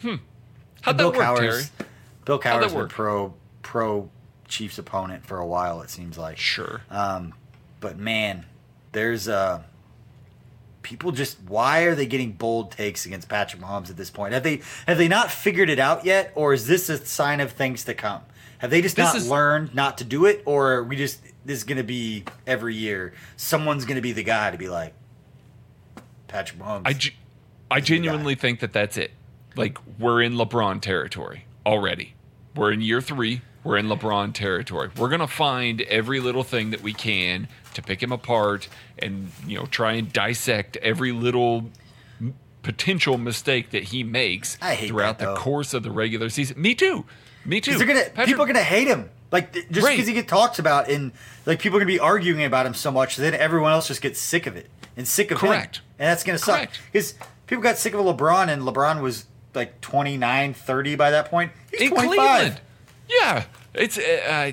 Hmm. How'd Bill that work, Terry? Bill been pro pro Chiefs opponent for a while. It seems like, Sure. um, but man, there's uh people just why are they getting bold takes against Patrick Mahomes at this point? Have they have they not figured it out yet, or is this a sign of things to come? Have they just this not is, learned not to do it, or we just this is going to be every year? Someone's going to be the guy to be like Patrick Mahomes. I, I genuinely think that that's it. Like we're in LeBron territory already. We're in year three. We're in LeBron territory. We're gonna find every little thing that we can to pick him apart and you know try and dissect every little potential mistake that he makes throughout that, the course of the regular season. Me too. Me too. Gonna people are gonna hate him. Like just because right. he get talked about and like people are gonna be arguing about him so much, then everyone else just gets sick of it and sick of Correct. him. And that's gonna suck. Because people got sick of LeBron and LeBron was like 29, 30 by that point. He's In 25. Cleveland. Yeah. It's uh,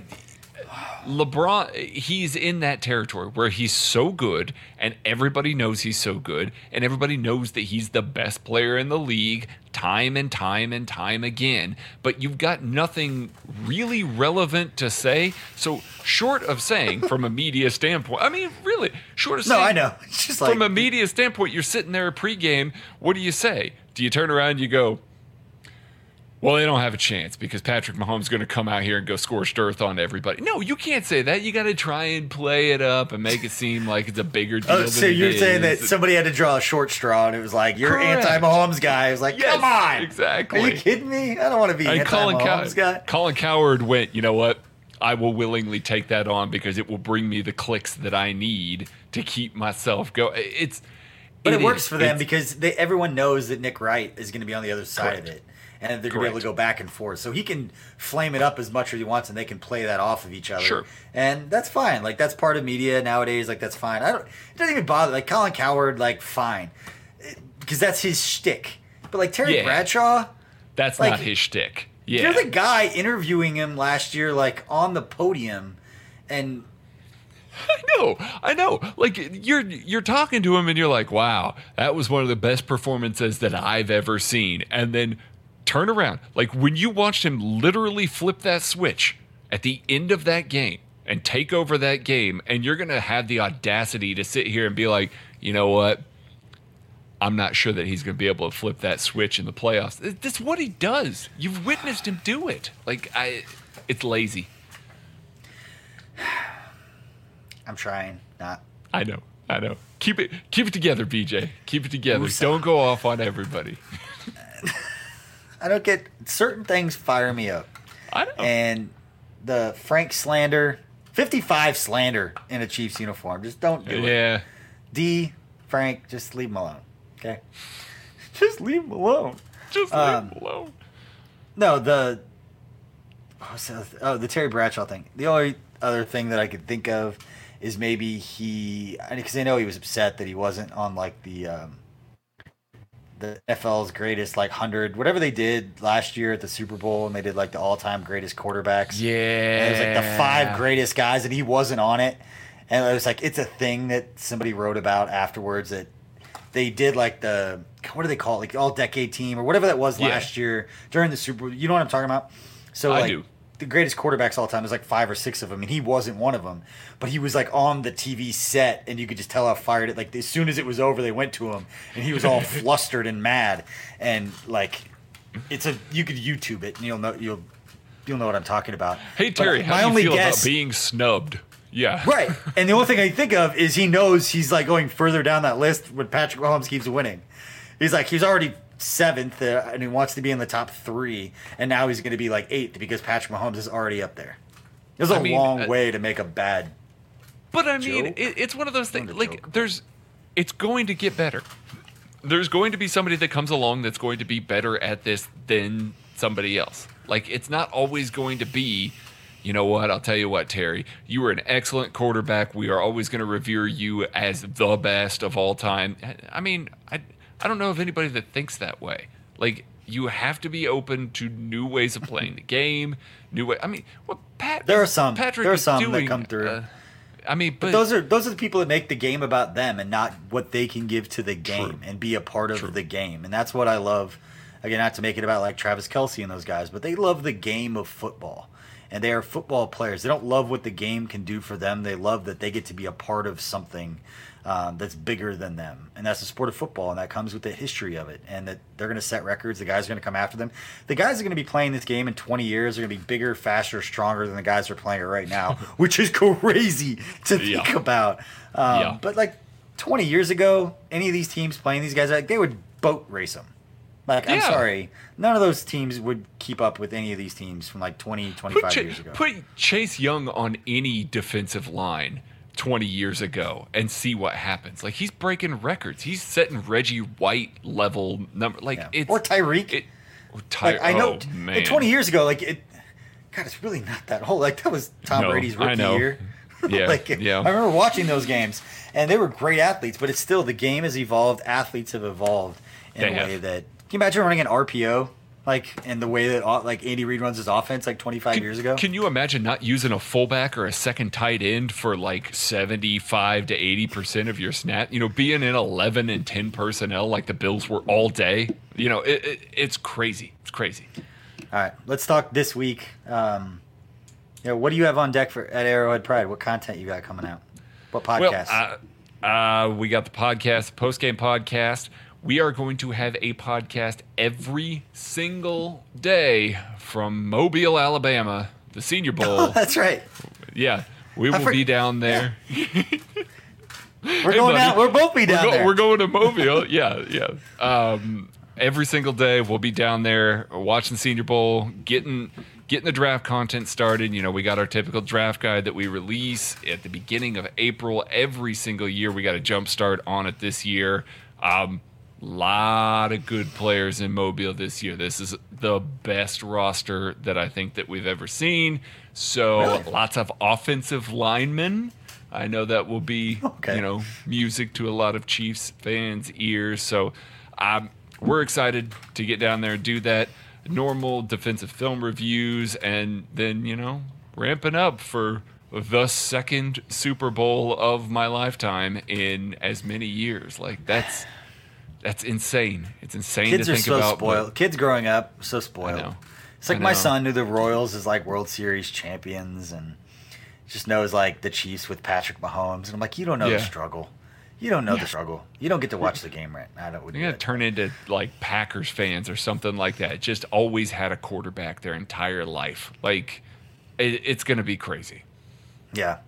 LeBron, he's in that territory where he's so good, and everybody knows he's so good, and everybody knows that he's the best player in the league time and time and time again. But you've got nothing really relevant to say. So, short of saying from a media standpoint, I mean, really, short of saying. No, I know. *laughs* It's just like. From a media standpoint, you're sitting there pregame. What do you say? Do you turn around and you go, well, they don't have a chance because Patrick Mahomes is going to come out here and go scorched earth on everybody. No, you can't say that. You got to try and play it up and make it seem like it's a bigger oh, deal. Oh, so you're saying that somebody had to draw a short straw and it was like you're anti-Mahomes guy. It was like, yes, come on, exactly. Are you kidding me? I don't want to be anti-Mahomes Cow- guy. Colin Cowherd went. You know what? I will willingly take that on because it will bring me the clicks that I need to keep myself going. It's but it, it works is, for them because they, everyone knows that Nick Wright is going to be on the other side correct. of it and they're gonna be able to go back and forth. So he can flame it up as much as he wants, and they can play that off of each other. Sure. And that's fine. Like that's part of media nowadays. Like that's fine. I don't. It doesn't even bother. Like Colin Cowherd. like fine, because that's his shtick. But like Terry yeah. Bradshaw, that's like, not his shtick. Yeah. You're the guy interviewing him last year, like on the podium, and I know, I know. Like you're you're talking to him and you're like, "Wow, that was one of the best performances that I've ever seen." And then turn around. Like when you watched him literally flip that switch at the end of that game and take over that game, and you're going to have the audacity to sit here and be like, you know what? I'm not sure that he's going to be able to flip that switch in the playoffs. That's what he does. You've witnessed him do it. Like I, it's lazy. I'm trying not. I know. I know. Keep it. Keep it together, BJ. Keep it together. Don't go off on everybody. *laughs* I don't get certain things fire me up. I know. And the Frank slander, 55 slander in a Chiefs uniform. Just don't do it. Yeah. D, Frank, just leave him alone. Okay? *laughs* just leave him alone. Just leave um, him alone. No, the oh, the Terry Bradshaw thing. The only other thing that I could think of is maybe he because I know he was upset that he wasn't on like the um, the NFL's greatest like hundred, whatever they did last year at the Super Bowl, and they did like the all-time greatest quarterbacks. Yeah, and it was like the five greatest guys, and he wasn't on it. And it was like it's a thing that somebody wrote about afterwards that they did like the what do they call it, like all decade team or whatever that was yeah. last year during the Super Bowl. You know what I'm talking about? So I like, do the greatest quarterbacks all time. There's like five or six of them, and he wasn't one of them. But he was like on the TV set, and you could just tell how fired it. Like as soon as it was over, they went to him, and he was all *laughs* flustered and mad. And like, it's a you could YouTube it, and you'll know you'll you'll know what I'm talking about. Hey Terry, but how do you feel guess, about being snubbed? Yeah, right. *laughs* And the only thing I think of is he knows he's like going further down that list when Patrick Mahomes keeps winning. He's like he's already seventh, uh, and he wants to be in the top three, and now he's going to be like eighth because Patrick Mahomes is already up there. There's a I mean, long uh, way to make a bad. But I mean, it, it's one of those things. Like, joke. there's, it's going to get better. There's going to be somebody that comes along that's going to be better at this than somebody else. Like, it's not always going to be. You know what? I'll tell you what, Terry. You were an excellent quarterback. We are always going to revere you as the best of all time. I mean, I, I don't know of anybody that thinks that way. Like you have to be open to new ways of playing the game, new way. I mean, what Pat? There are some. Patrick there are some doing, that come through. Uh, I mean, but, but, those are those are the people that make the game about them and not what they can give to the game true. and be a part of true. the game. And that's what I love. Again, not to make it about like Travis Kelce and those guys, but they love the game of football. and they are football players. They don't love what the game can do for them. They love that they get to be a part of something um, that's bigger than them, and that's the sport of football, and that comes with the history of it, and that they're going to set records. The guys are going to come after them. The guys are going to be playing this game in 20 years. They're going to be bigger, faster, stronger than the guys are playing it right now, *laughs* *laughs* which is crazy to yeah. think about. Um, yeah. But like 20 years ago, any of these teams playing these guys, like they would boat race them. Like, yeah. I'm sorry, none of those teams would keep up with any of these teams from like 20, 25 Ch- years ago. Put Chase Young on any defensive line 20 years ago and see what happens. Like, he's breaking records. He's setting Reggie White level number. Like, yeah. it's. Or Tyreek. It, or Ty- like, I know, oh, 20 years ago, like, it. God, it's really not that old. Like, that was Tom no, Brady's rookie year. *laughs* Yeah, *laughs* like, yeah. I remember watching those games, and they were great athletes, but it's still the game has evolved. Athletes have evolved in they a have. way that can you imagine running an RPO like and the way that like Andy Reid runs his offense like 25 can, years ago? Can you imagine not using a fullback or a second tight end for like 75 to 80 percent of your snap? You know, being in 11 and 10 personnel like the Bills were all day. You know, it, it, it's crazy. It's crazy. All right, let's talk this week. Um, you know, what do you have on deck for at Arrowhead Pride? What content you got coming out? What podcast? Well, uh, uh, we got the podcast, post game podcast we are going to have a podcast every single day from Mobile, Alabama, the Senior *laughs* Bowl. Oh, that's right. Yeah, we will for- be down there. Yeah. *laughs* we're hey, going buddy, out. We'll both be down we're go- there. We're going to Mobile. *laughs* yeah, yeah. Um, every single day we'll be down there watching Senior Bowl, getting getting the draft content started. You know, we got our typical draft guide that we release at the beginning of April every single year. We got a jump start on it this year. Um, lot of good players in Mobile this year. This is the best roster that I think that we've ever seen. So really? lots of offensive linemen. I know that will be okay. you know music to a lot of Chiefs fans' ears. So um, we're excited to get down there and do that. Normal defensive film reviews, and then you know ramping up for the second Super Bowl of my lifetime in as many years. Like that's that's insane. It's insane Kids to are think so about. spoiled. Kids growing up so spoiled. It's like my son knew the Royals as like World Series champions and just knows like the Chiefs with Patrick Mahomes. And I'm like, you don't know yeah. the struggle. You don't know yeah. the struggle. You don't get to watch the game right. I don't. You're gonna turn into like Packers fans or something like that. Just always had a quarterback their entire life. Like it, it's gonna be crazy. Yeah.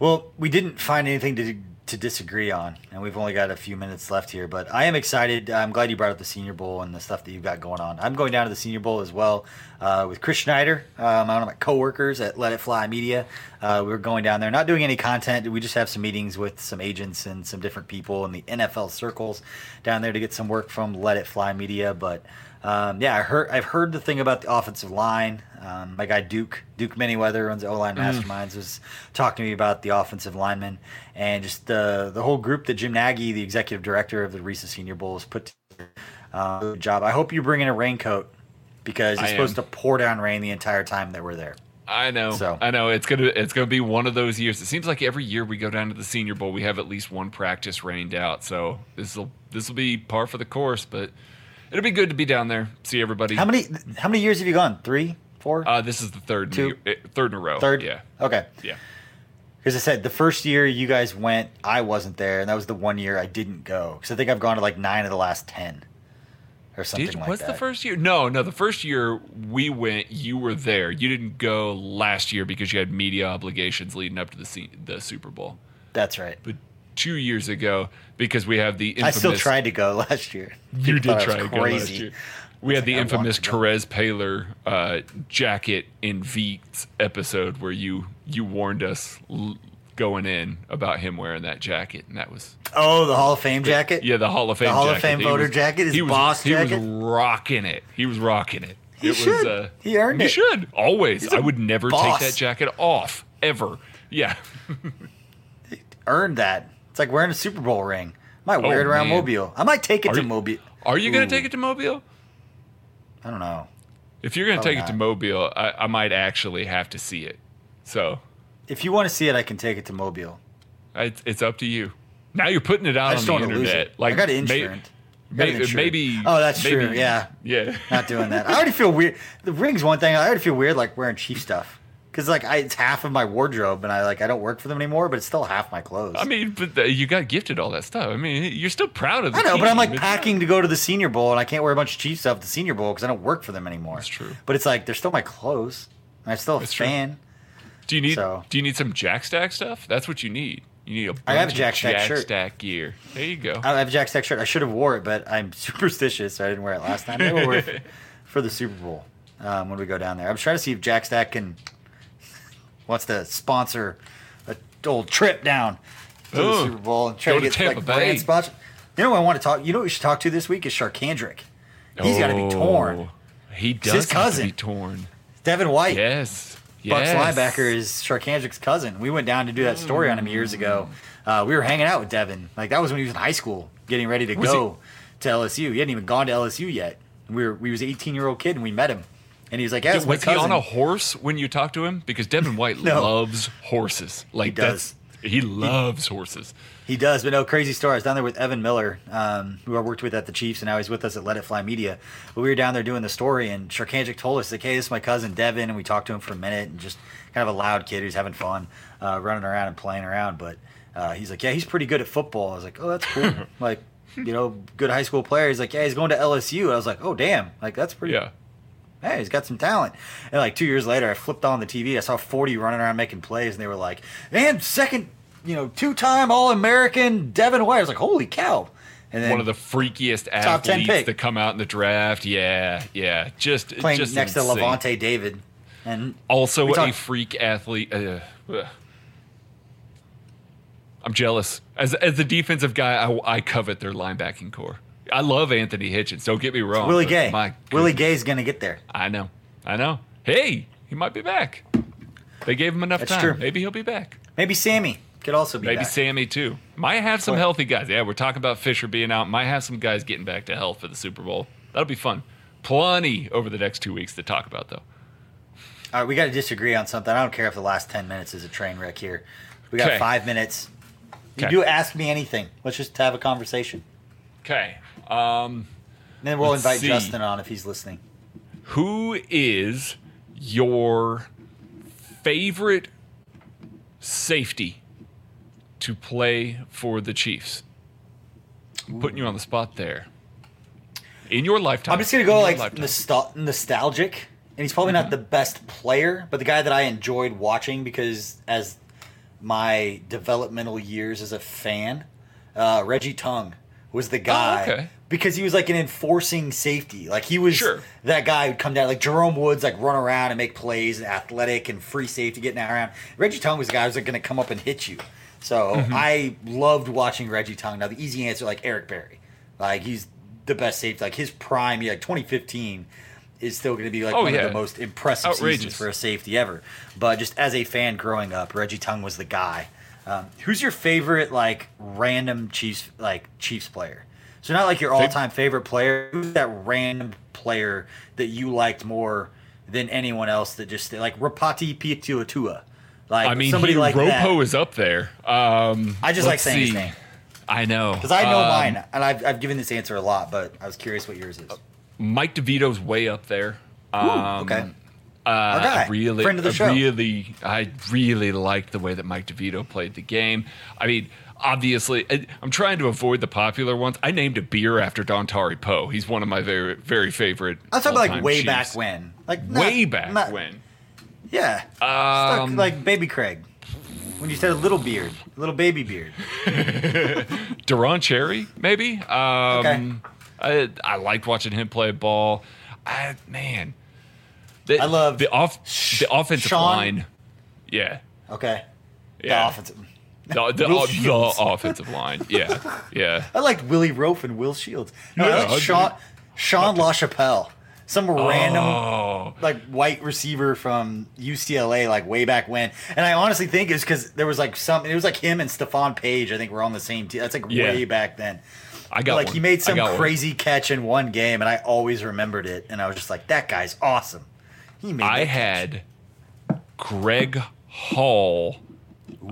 Well, we didn't find anything to to disagree on, and we've only got a few minutes left here. But I am excited. I'm glad you brought up the Senior Bowl and the stuff that you've got going on. I'm going down to the Senior Bowl as well uh, with Chris Schneider, um, one of my coworkers at Let It Fly Media. Uh, we're going down there, not doing any content. We just have some meetings with some agents and some different people in the NFL circles down there to get some work from Let It Fly Media. But um, yeah, I heard I've heard the thing about the offensive line. Um, my guy Duke Duke Manyweather runs O line mm. masterminds was talking to me about the offensive linemen and just the the whole group that Jim Nagy, the executive director of the recent Senior Bowl, has put together. Uh, good job. I hope you bring in a raincoat because it's supposed to pour down rain the entire time that we're there. I know. So. I know it's gonna it's gonna be one of those years. It seems like every year we go down to the Senior Bowl, we have at least one practice rained out. So this will this will be par for the course, but it'll be good to be down there, see everybody. How many how many years have you gone? Three, four? Uh, this is the third, Two? In, third in a row. Third. Yeah. Okay. Yeah. Because I said the first year you guys went, I wasn't there, and that was the one year I didn't go. Because I think I've gone to like nine of the last ten, or something Did, like what's that. What's the first year? No, no. The first year we went, you were there. You didn't go last year because you had media obligations leading up to the the Super Bowl. That's right. But two years ago because we have the infamous. I still tried to go *laughs* last year. You did try to go last year. We had the infamous Terez Paylor uh, jacket in Veets episode where you you warned us l- going in about him wearing that jacket, and that was oh the Hall of Fame jacket. Yeah, the Hall of Fame. The Hall jacket. of Fame he voter was, jacket. His he was, boss he jacket. was rocking it. He was rocking it. He it should. Was, uh, he earned he it. He should always. I would never boss. take that jacket off ever. Yeah. *laughs* earned that. It's like wearing a Super Bowl ring. I might wear oh, it around man. Mobile. I might take it are to you, Mobile. Are you going to take it to Mobile? I don't know. If you're going to take not. it to Mobile, I, I, might actually have to see it. So, if you want to see it, I can take it to Mobile. It's, it's up to you. Now you're putting it out on the internet. Like I got insurance. Maybe, maybe. Oh, that's maybe, true. Yeah. *laughs* Yeah. Not doing that. I already feel weird. The ring's one thing. I already feel weird like wearing Chief stuff because like I, it's half of my wardrobe, and I like I don't work for them anymore, but it's still half my clothes. I mean, but the, you got gifted all that stuff. I mean, you're still proud of. The I know, team. but I'm like packing to go to the Senior Bowl, and I can't wear a bunch of Chief stuff at the Senior Bowl because I don't work for them anymore. That's true. But it's like they're still my clothes. And I'm still a That's true. fan. Do you need? so- Do you need some Jack Stack stuff? That's what you need. You need a bunch I have a Jack Stack Jack shirt. Stack gear. There you go. I have a Jack Stack shirt. I should have wore it, but I'm *laughs* superstitious, so I didn't wear it last time. Maybe we'll wear it *laughs* for the Super Bowl um, when we go down there. I'm trying to see if Jack Stack can wants to sponsor a old trip down to the Super Bowl and try to to get Tampa like Bay. brand sponsor. You know what I want to talk? You know what we should talk to this week is Charcandrick. He's got to be torn. Oh, He does his have to cousin. be torn. Devin White, Yes. Bucks yes. linebacker, is Charcandrick's cousin. We went down to do that story on him years ago. Uh, we were hanging out with Devin. Like that was when he was in high school, getting ready to Was go to LSU. He hadn't even gone to LSU yet. We were we was an 18 year old kid and we met him, and he was like, "Yeah, my Was he on a horse when you talked to him? Because Devin White *laughs* No. loves horses. Like he does. he loves horses. He does, but no crazy story. I was down there with Evan Miller, um, who I worked with at the Chiefs, and now he's with us at Let It Fly Media. But we were down there doing the story, and Charcandrick told us, like, hey, this is my cousin Devin, and we talked to him for a minute, and just kind of a loud kid who's having fun, uh, running around and playing around. But uh, he's like, yeah, he's pretty good at football. I was like, oh, that's cool. *laughs* like, you know, good high school player. He's like, yeah, he's going to LSU. I was like, oh, damn, like that's pretty. Yeah. Hey, he's got some talent. And like two years later, I flipped on the TV. I saw 40 running around making plays, and they were like, and second, you know, two time All American Devin White. I was like, holy cow. And then One of the freakiest Top 10 athletes that come out in the draft. Yeah, yeah. Just playing just next insane. to Lavonte David. And Also a talk- freak athlete. Uh, ugh. I'm jealous. As as the defensive guy, I, I covet their linebacking corps. I love Anthony Hitchens. Don't get me wrong. Willie but Gay. My Willie. Gay's to get there. I know. I know. Hey, he might be back. They gave him enough That's time. true. Maybe he'll be back. Maybe Sammy could also be Maybe back. Sammy too. Might have some healthy guys. Yeah, we're talking about Fisher being out. Might have some guys getting back to health for the Super Bowl. That'll be fun. Plenty over the next two weeks to talk about though. All right, we got to disagree on something. I don't care if the last 10 minutes is a train wreck here. We got Okay. five minutes. You Okay. do ask me anything. Let's just have a conversation. Okay. Um, then we'll invite see. Justin on if he's listening. who is your favorite safety to play for the Chiefs? I'm putting you on the spot there. In your lifetime. I'm just gonna go like nostal- nostalgic, and he's probably Mm-hmm. not the best player, but the guy that I enjoyed watching because as my developmental years as a fan, uh, Reggie Tongue was the guy Oh, okay. Because he was like an enforcing safety. Like he was Sure. that guy who'd come down like Jerome Woods, like run around and make plays, and athletic and free safety, getting around. Reggie Tongue was the guy who's like going to come up and hit you. So Mm-hmm. I loved watching Reggie Tongue. Now the easy answer, like Eric Berry, like he's the best safety. Like his prime, yeah, like 2015 is still going to be like Oh, one yeah. of the most impressive Outrageous. seasons for a safety ever. But just as a fan growing up, Reggie Tongue was the guy. Um, who's your favorite like random Chiefs like Chiefs player? So not like your all time favorite player. Who's that random player that you liked more than anyone else? That just like Ropati Pitoitua. Like I mean, somebody he, like Ropo that. is up there. Um, I just like let's saying his name I know. because I know Um, mine, and I've, I've given this answer a lot, but I was curious what yours is. Mike DeVito's way up there. Um, okay. Uh, guy, I really, friend of the I show. really, I really liked the way that Mike DeVito played the game. I mean, obviously, I, I'm trying to avoid the popular ones. I named a beer after Dontari Poe. He's one of my very, very favorite. I'm talking about like way Chiefs. back when, like not- way back not- when. Yeah. Stuck Um, like baby Craig. When you said a little beard, a little baby beard. *laughs* Deron Cherry, maybe. Um, I, I liked watching him play ball. I, man, the, I love the off the offensive Sean- line. Yeah, Okay. Yeah. The offensive. The, the, Will oh, the offensive line. Yeah, yeah. *laughs* I liked Willie Roaf and Will Shields. No, Yeah, I liked I Sean Sean LaChapelle. Some random Oh, like white receiver from UCLA, like way back when. And I honestly think it's because there was like some. It was like him and Stephone Paige. I think were on the same team. That's like Yeah. way back then. I got like one. he made I some got one. crazy catch in one game, and I always remembered it. And I was just like, that guy's awesome. He made. I that catch. had Greg Hall,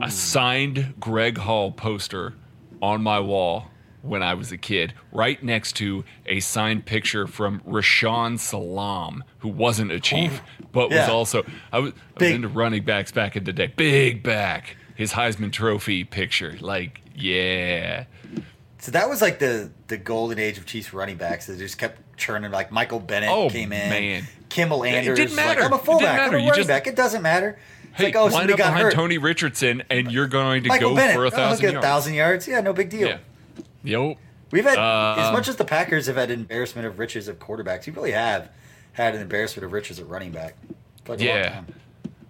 a signed Greg Hall poster on my wall when I was a kid, right next to a signed picture from Rashaan Salaam, who wasn't a Chief, oh, but yeah. was also I was, I was into running backs back in the day. Big back, his Heisman Trophy picture, like yeah. So that was like the the golden age of Chiefs running backs. They just kept churning. Like Michael Bennett oh, came in. Man. Kimble Anders. It didn't matter. Like, I'm a fullback. I'm a running just, back. It doesn't matter. Hey, like, oh, line up behind hurt. Tony Richardson, and you're going to Michael go Bennett. for a thousand oh, yards. A thousand yards. Yeah, no big deal. Yeah. Yep. We've had uh, as much as the Packers have had embarrassment of riches of quarterbacks. We really have had an embarrassment of riches at running back. Like yeah.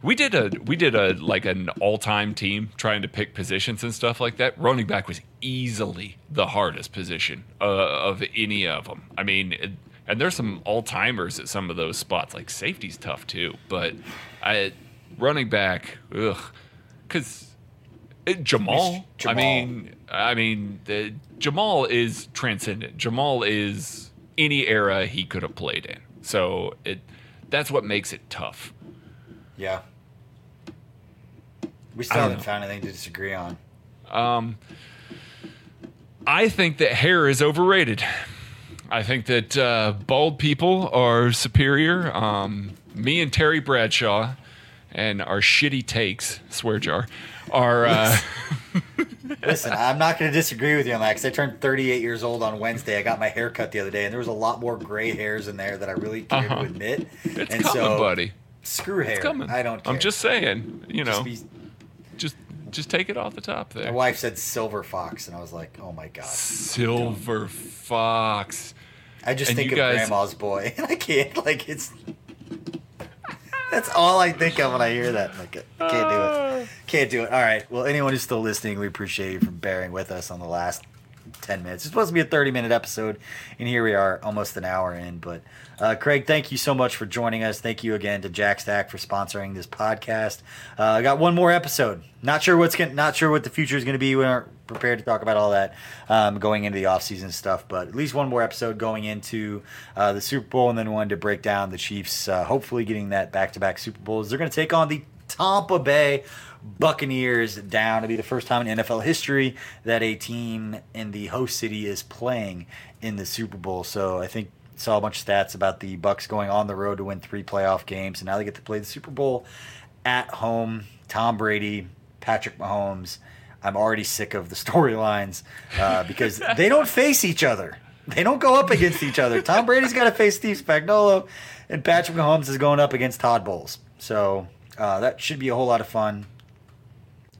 We did a we did a like an all time team trying to pick positions and stuff like that. Running back was easily the hardest position uh, of any of them. I mean, it, and there's some all timers at some of those spots. Like safety's tough too, but I running back, ugh, because Jamal, Jamal, I mean, I mean, the, Jamal is transcendent. Jamal is any era he could have played in. So it that's what makes it tough. Yeah. We still haven't know. found anything to disagree on. Um, I think that hair is overrated. I think that uh, bald people are superior. Um, me and Terry Bradshaw and our shitty takes, swear jar, are. Uh, Listen, I'm not going to disagree with you on that because I turned 38 years old on Wednesday. I got my hair cut the other day, and there was a lot more gray hairs in there that I really care uh-huh. to admit. It's and coming, so, buddy. Screw hair. It's coming. I don't care. I'm just saying, you know, just, be, just just take it off the top there. My wife said silver fox, and I was like, oh my god, silver fox. I just and think of guys, grandma's boy, and *laughs* I can't like it's. That's all I think of when I hear that. Like, can't do it. Uh. Can't do it. All right. Well, anyone who's still listening, we appreciate you for bearing with us on the last 10 minutes. It's supposed to be a 30 minute episode, and here we are, almost an hour in. But uh, Craig, thank you so much for joining us. Thank you again to Jack Stack for sponsoring this podcast. Uh, I got one more episode. Not sure what's going not sure what the future is going to be. We aren't prepared to talk about all that um, going into the offseason stuff, but at least one more episode going into uh, the Super Bowl, and then one to break down the Chiefs. Uh, hopefully, getting that back to back Super Bowls. They're going to take on the Tampa Bay Buccaneers down to be the first time in NFL history that a team in the host city is playing in the Super Bowl. So I think saw a bunch of stats about the Bucks going on the road to win three playoff games, and now they get to play the Super Bowl at home. Tom Brady, Patrick Mahomes. I'm already sick of the storylines uh, because *laughs* they don't face each other. They don't go up against each other. Tom Brady's got to face Steve Spagnuolo, and Patrick Mahomes is going up against Todd Bowles. So uh, that should be a whole lot of fun.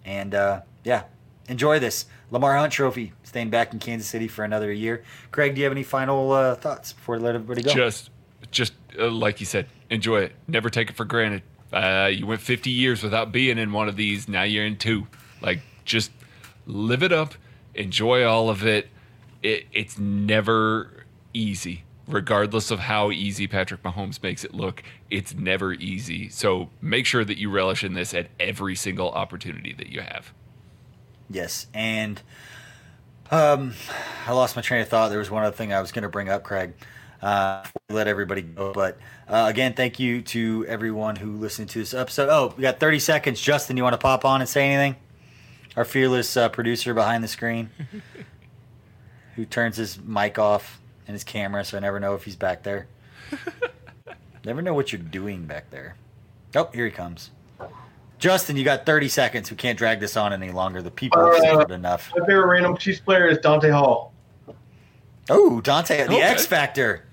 And uh, yeah, enjoy this Lamar Hunt Trophy. Staying back in Kansas City for another year. Craig, do you have any final uh, thoughts before we let everybody go? Just, just uh, like you said, enjoy it. Never take it for granted. Uh, you went 50 years without being in one of these. Now you're in two. Like, just live it up. Enjoy all of it. it it's never easy regardless of how easy Patrick Mahomes makes it look, it's never easy. So make sure that you relish in this at every single opportunity that you have. Yes, and um, I lost my train of thought. There was one other thing I was going to bring up, Craig. Uh, let everybody go, but uh, again, thank you to everyone who listened to this episode. Oh, we got 30 seconds. Justin, you want to pop on and say anything? Our fearless uh, producer behind the screen, *laughs* who turns his mic off and his camera, so I never know if he's back there. *laughs* never know what you're doing back there. Oh, here he comes. Justin, you got 30 seconds. We can't drag this on any longer. The people have uh, said enough. My favorite random Chiefs player is Dante Hall. Oh, Dante, the okay. X Factor.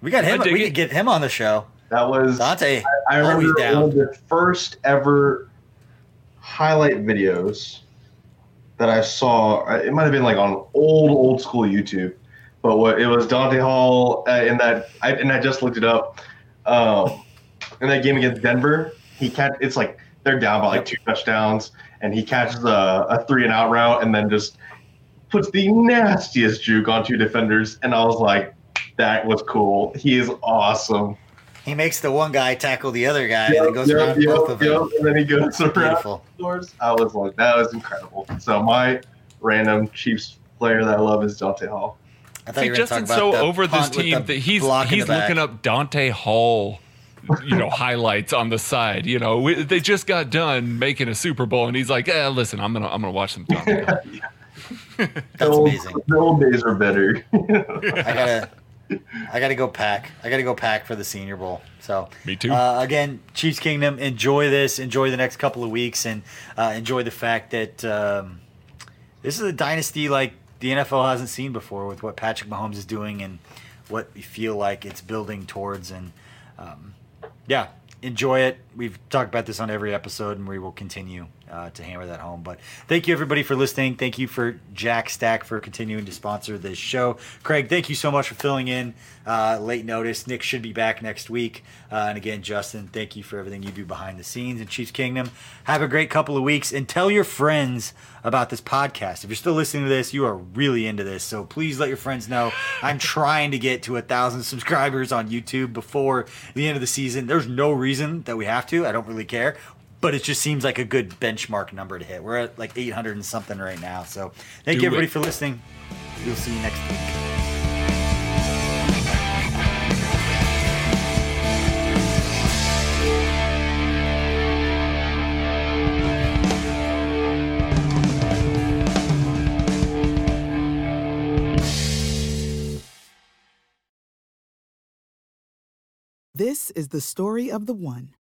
We got him. We could get him on the show. That was Dante. I, I remember down. one of the first ever highlight videos that I saw. It might have been like on old, old school YouTube but what it was Dante Hall uh, in that, I, and I just looked it up. Um, in that game against Denver, he catch it's like they're down by like two touchdowns, and he catches a, a three and out route, and then just puts the nastiest juke on two defenders, and I was like, that was cool. He is awesome. He makes the one guy tackle the other guy, yep, and goes yep, around yep, both of them. and then he goes around. Beautiful. I was like, that was incredible. So my random Chiefs player that I love is Dante Hall. I thought See, Justin's so over this team that he's he's looking up Dante Hall, you know, *laughs* highlights on the side. You know, we, they just got done making a Super Bowl, and he's like, eh, "Listen, I'm gonna I'm gonna watch some *laughs* Dante." That's old, amazing. The old days are better. *laughs* I gotta, I gotta go pack. I gotta go pack for the Senior Bowl. So me too. Uh, again, Chiefs Kingdom. Enjoy this. Enjoy the next couple of weeks, and uh, enjoy the fact that um, this is a dynasty like the NFL hasn't seen before with what Patrick Mahomes is doing and what we feel like it's building towards. And um, yeah, enjoy it. We've talked about this on every episode, and we will continue uh, to hammer that home. But thank you everybody for listening. Thank you for Jack Stack for continuing to sponsor this show. Craig, thank you so much for filling in uh, late notice. Nick should be back next week. Uh, and again, Justin, thank you for everything you do behind the scenes in Chiefs Kingdom. Have a great couple of weeks and tell your friends about this podcast. If you're still listening to this, you are really into this. So please let your friends know. I'm trying to get to a thousand subscribers on YouTube before the end of the season. There's no reason that we have to. I don't really care but it just seems like a good benchmark number to hit. We're at like 800 and something right now. So thank Do you everybody it. for listening. We'll see you next week. This is the story of the one.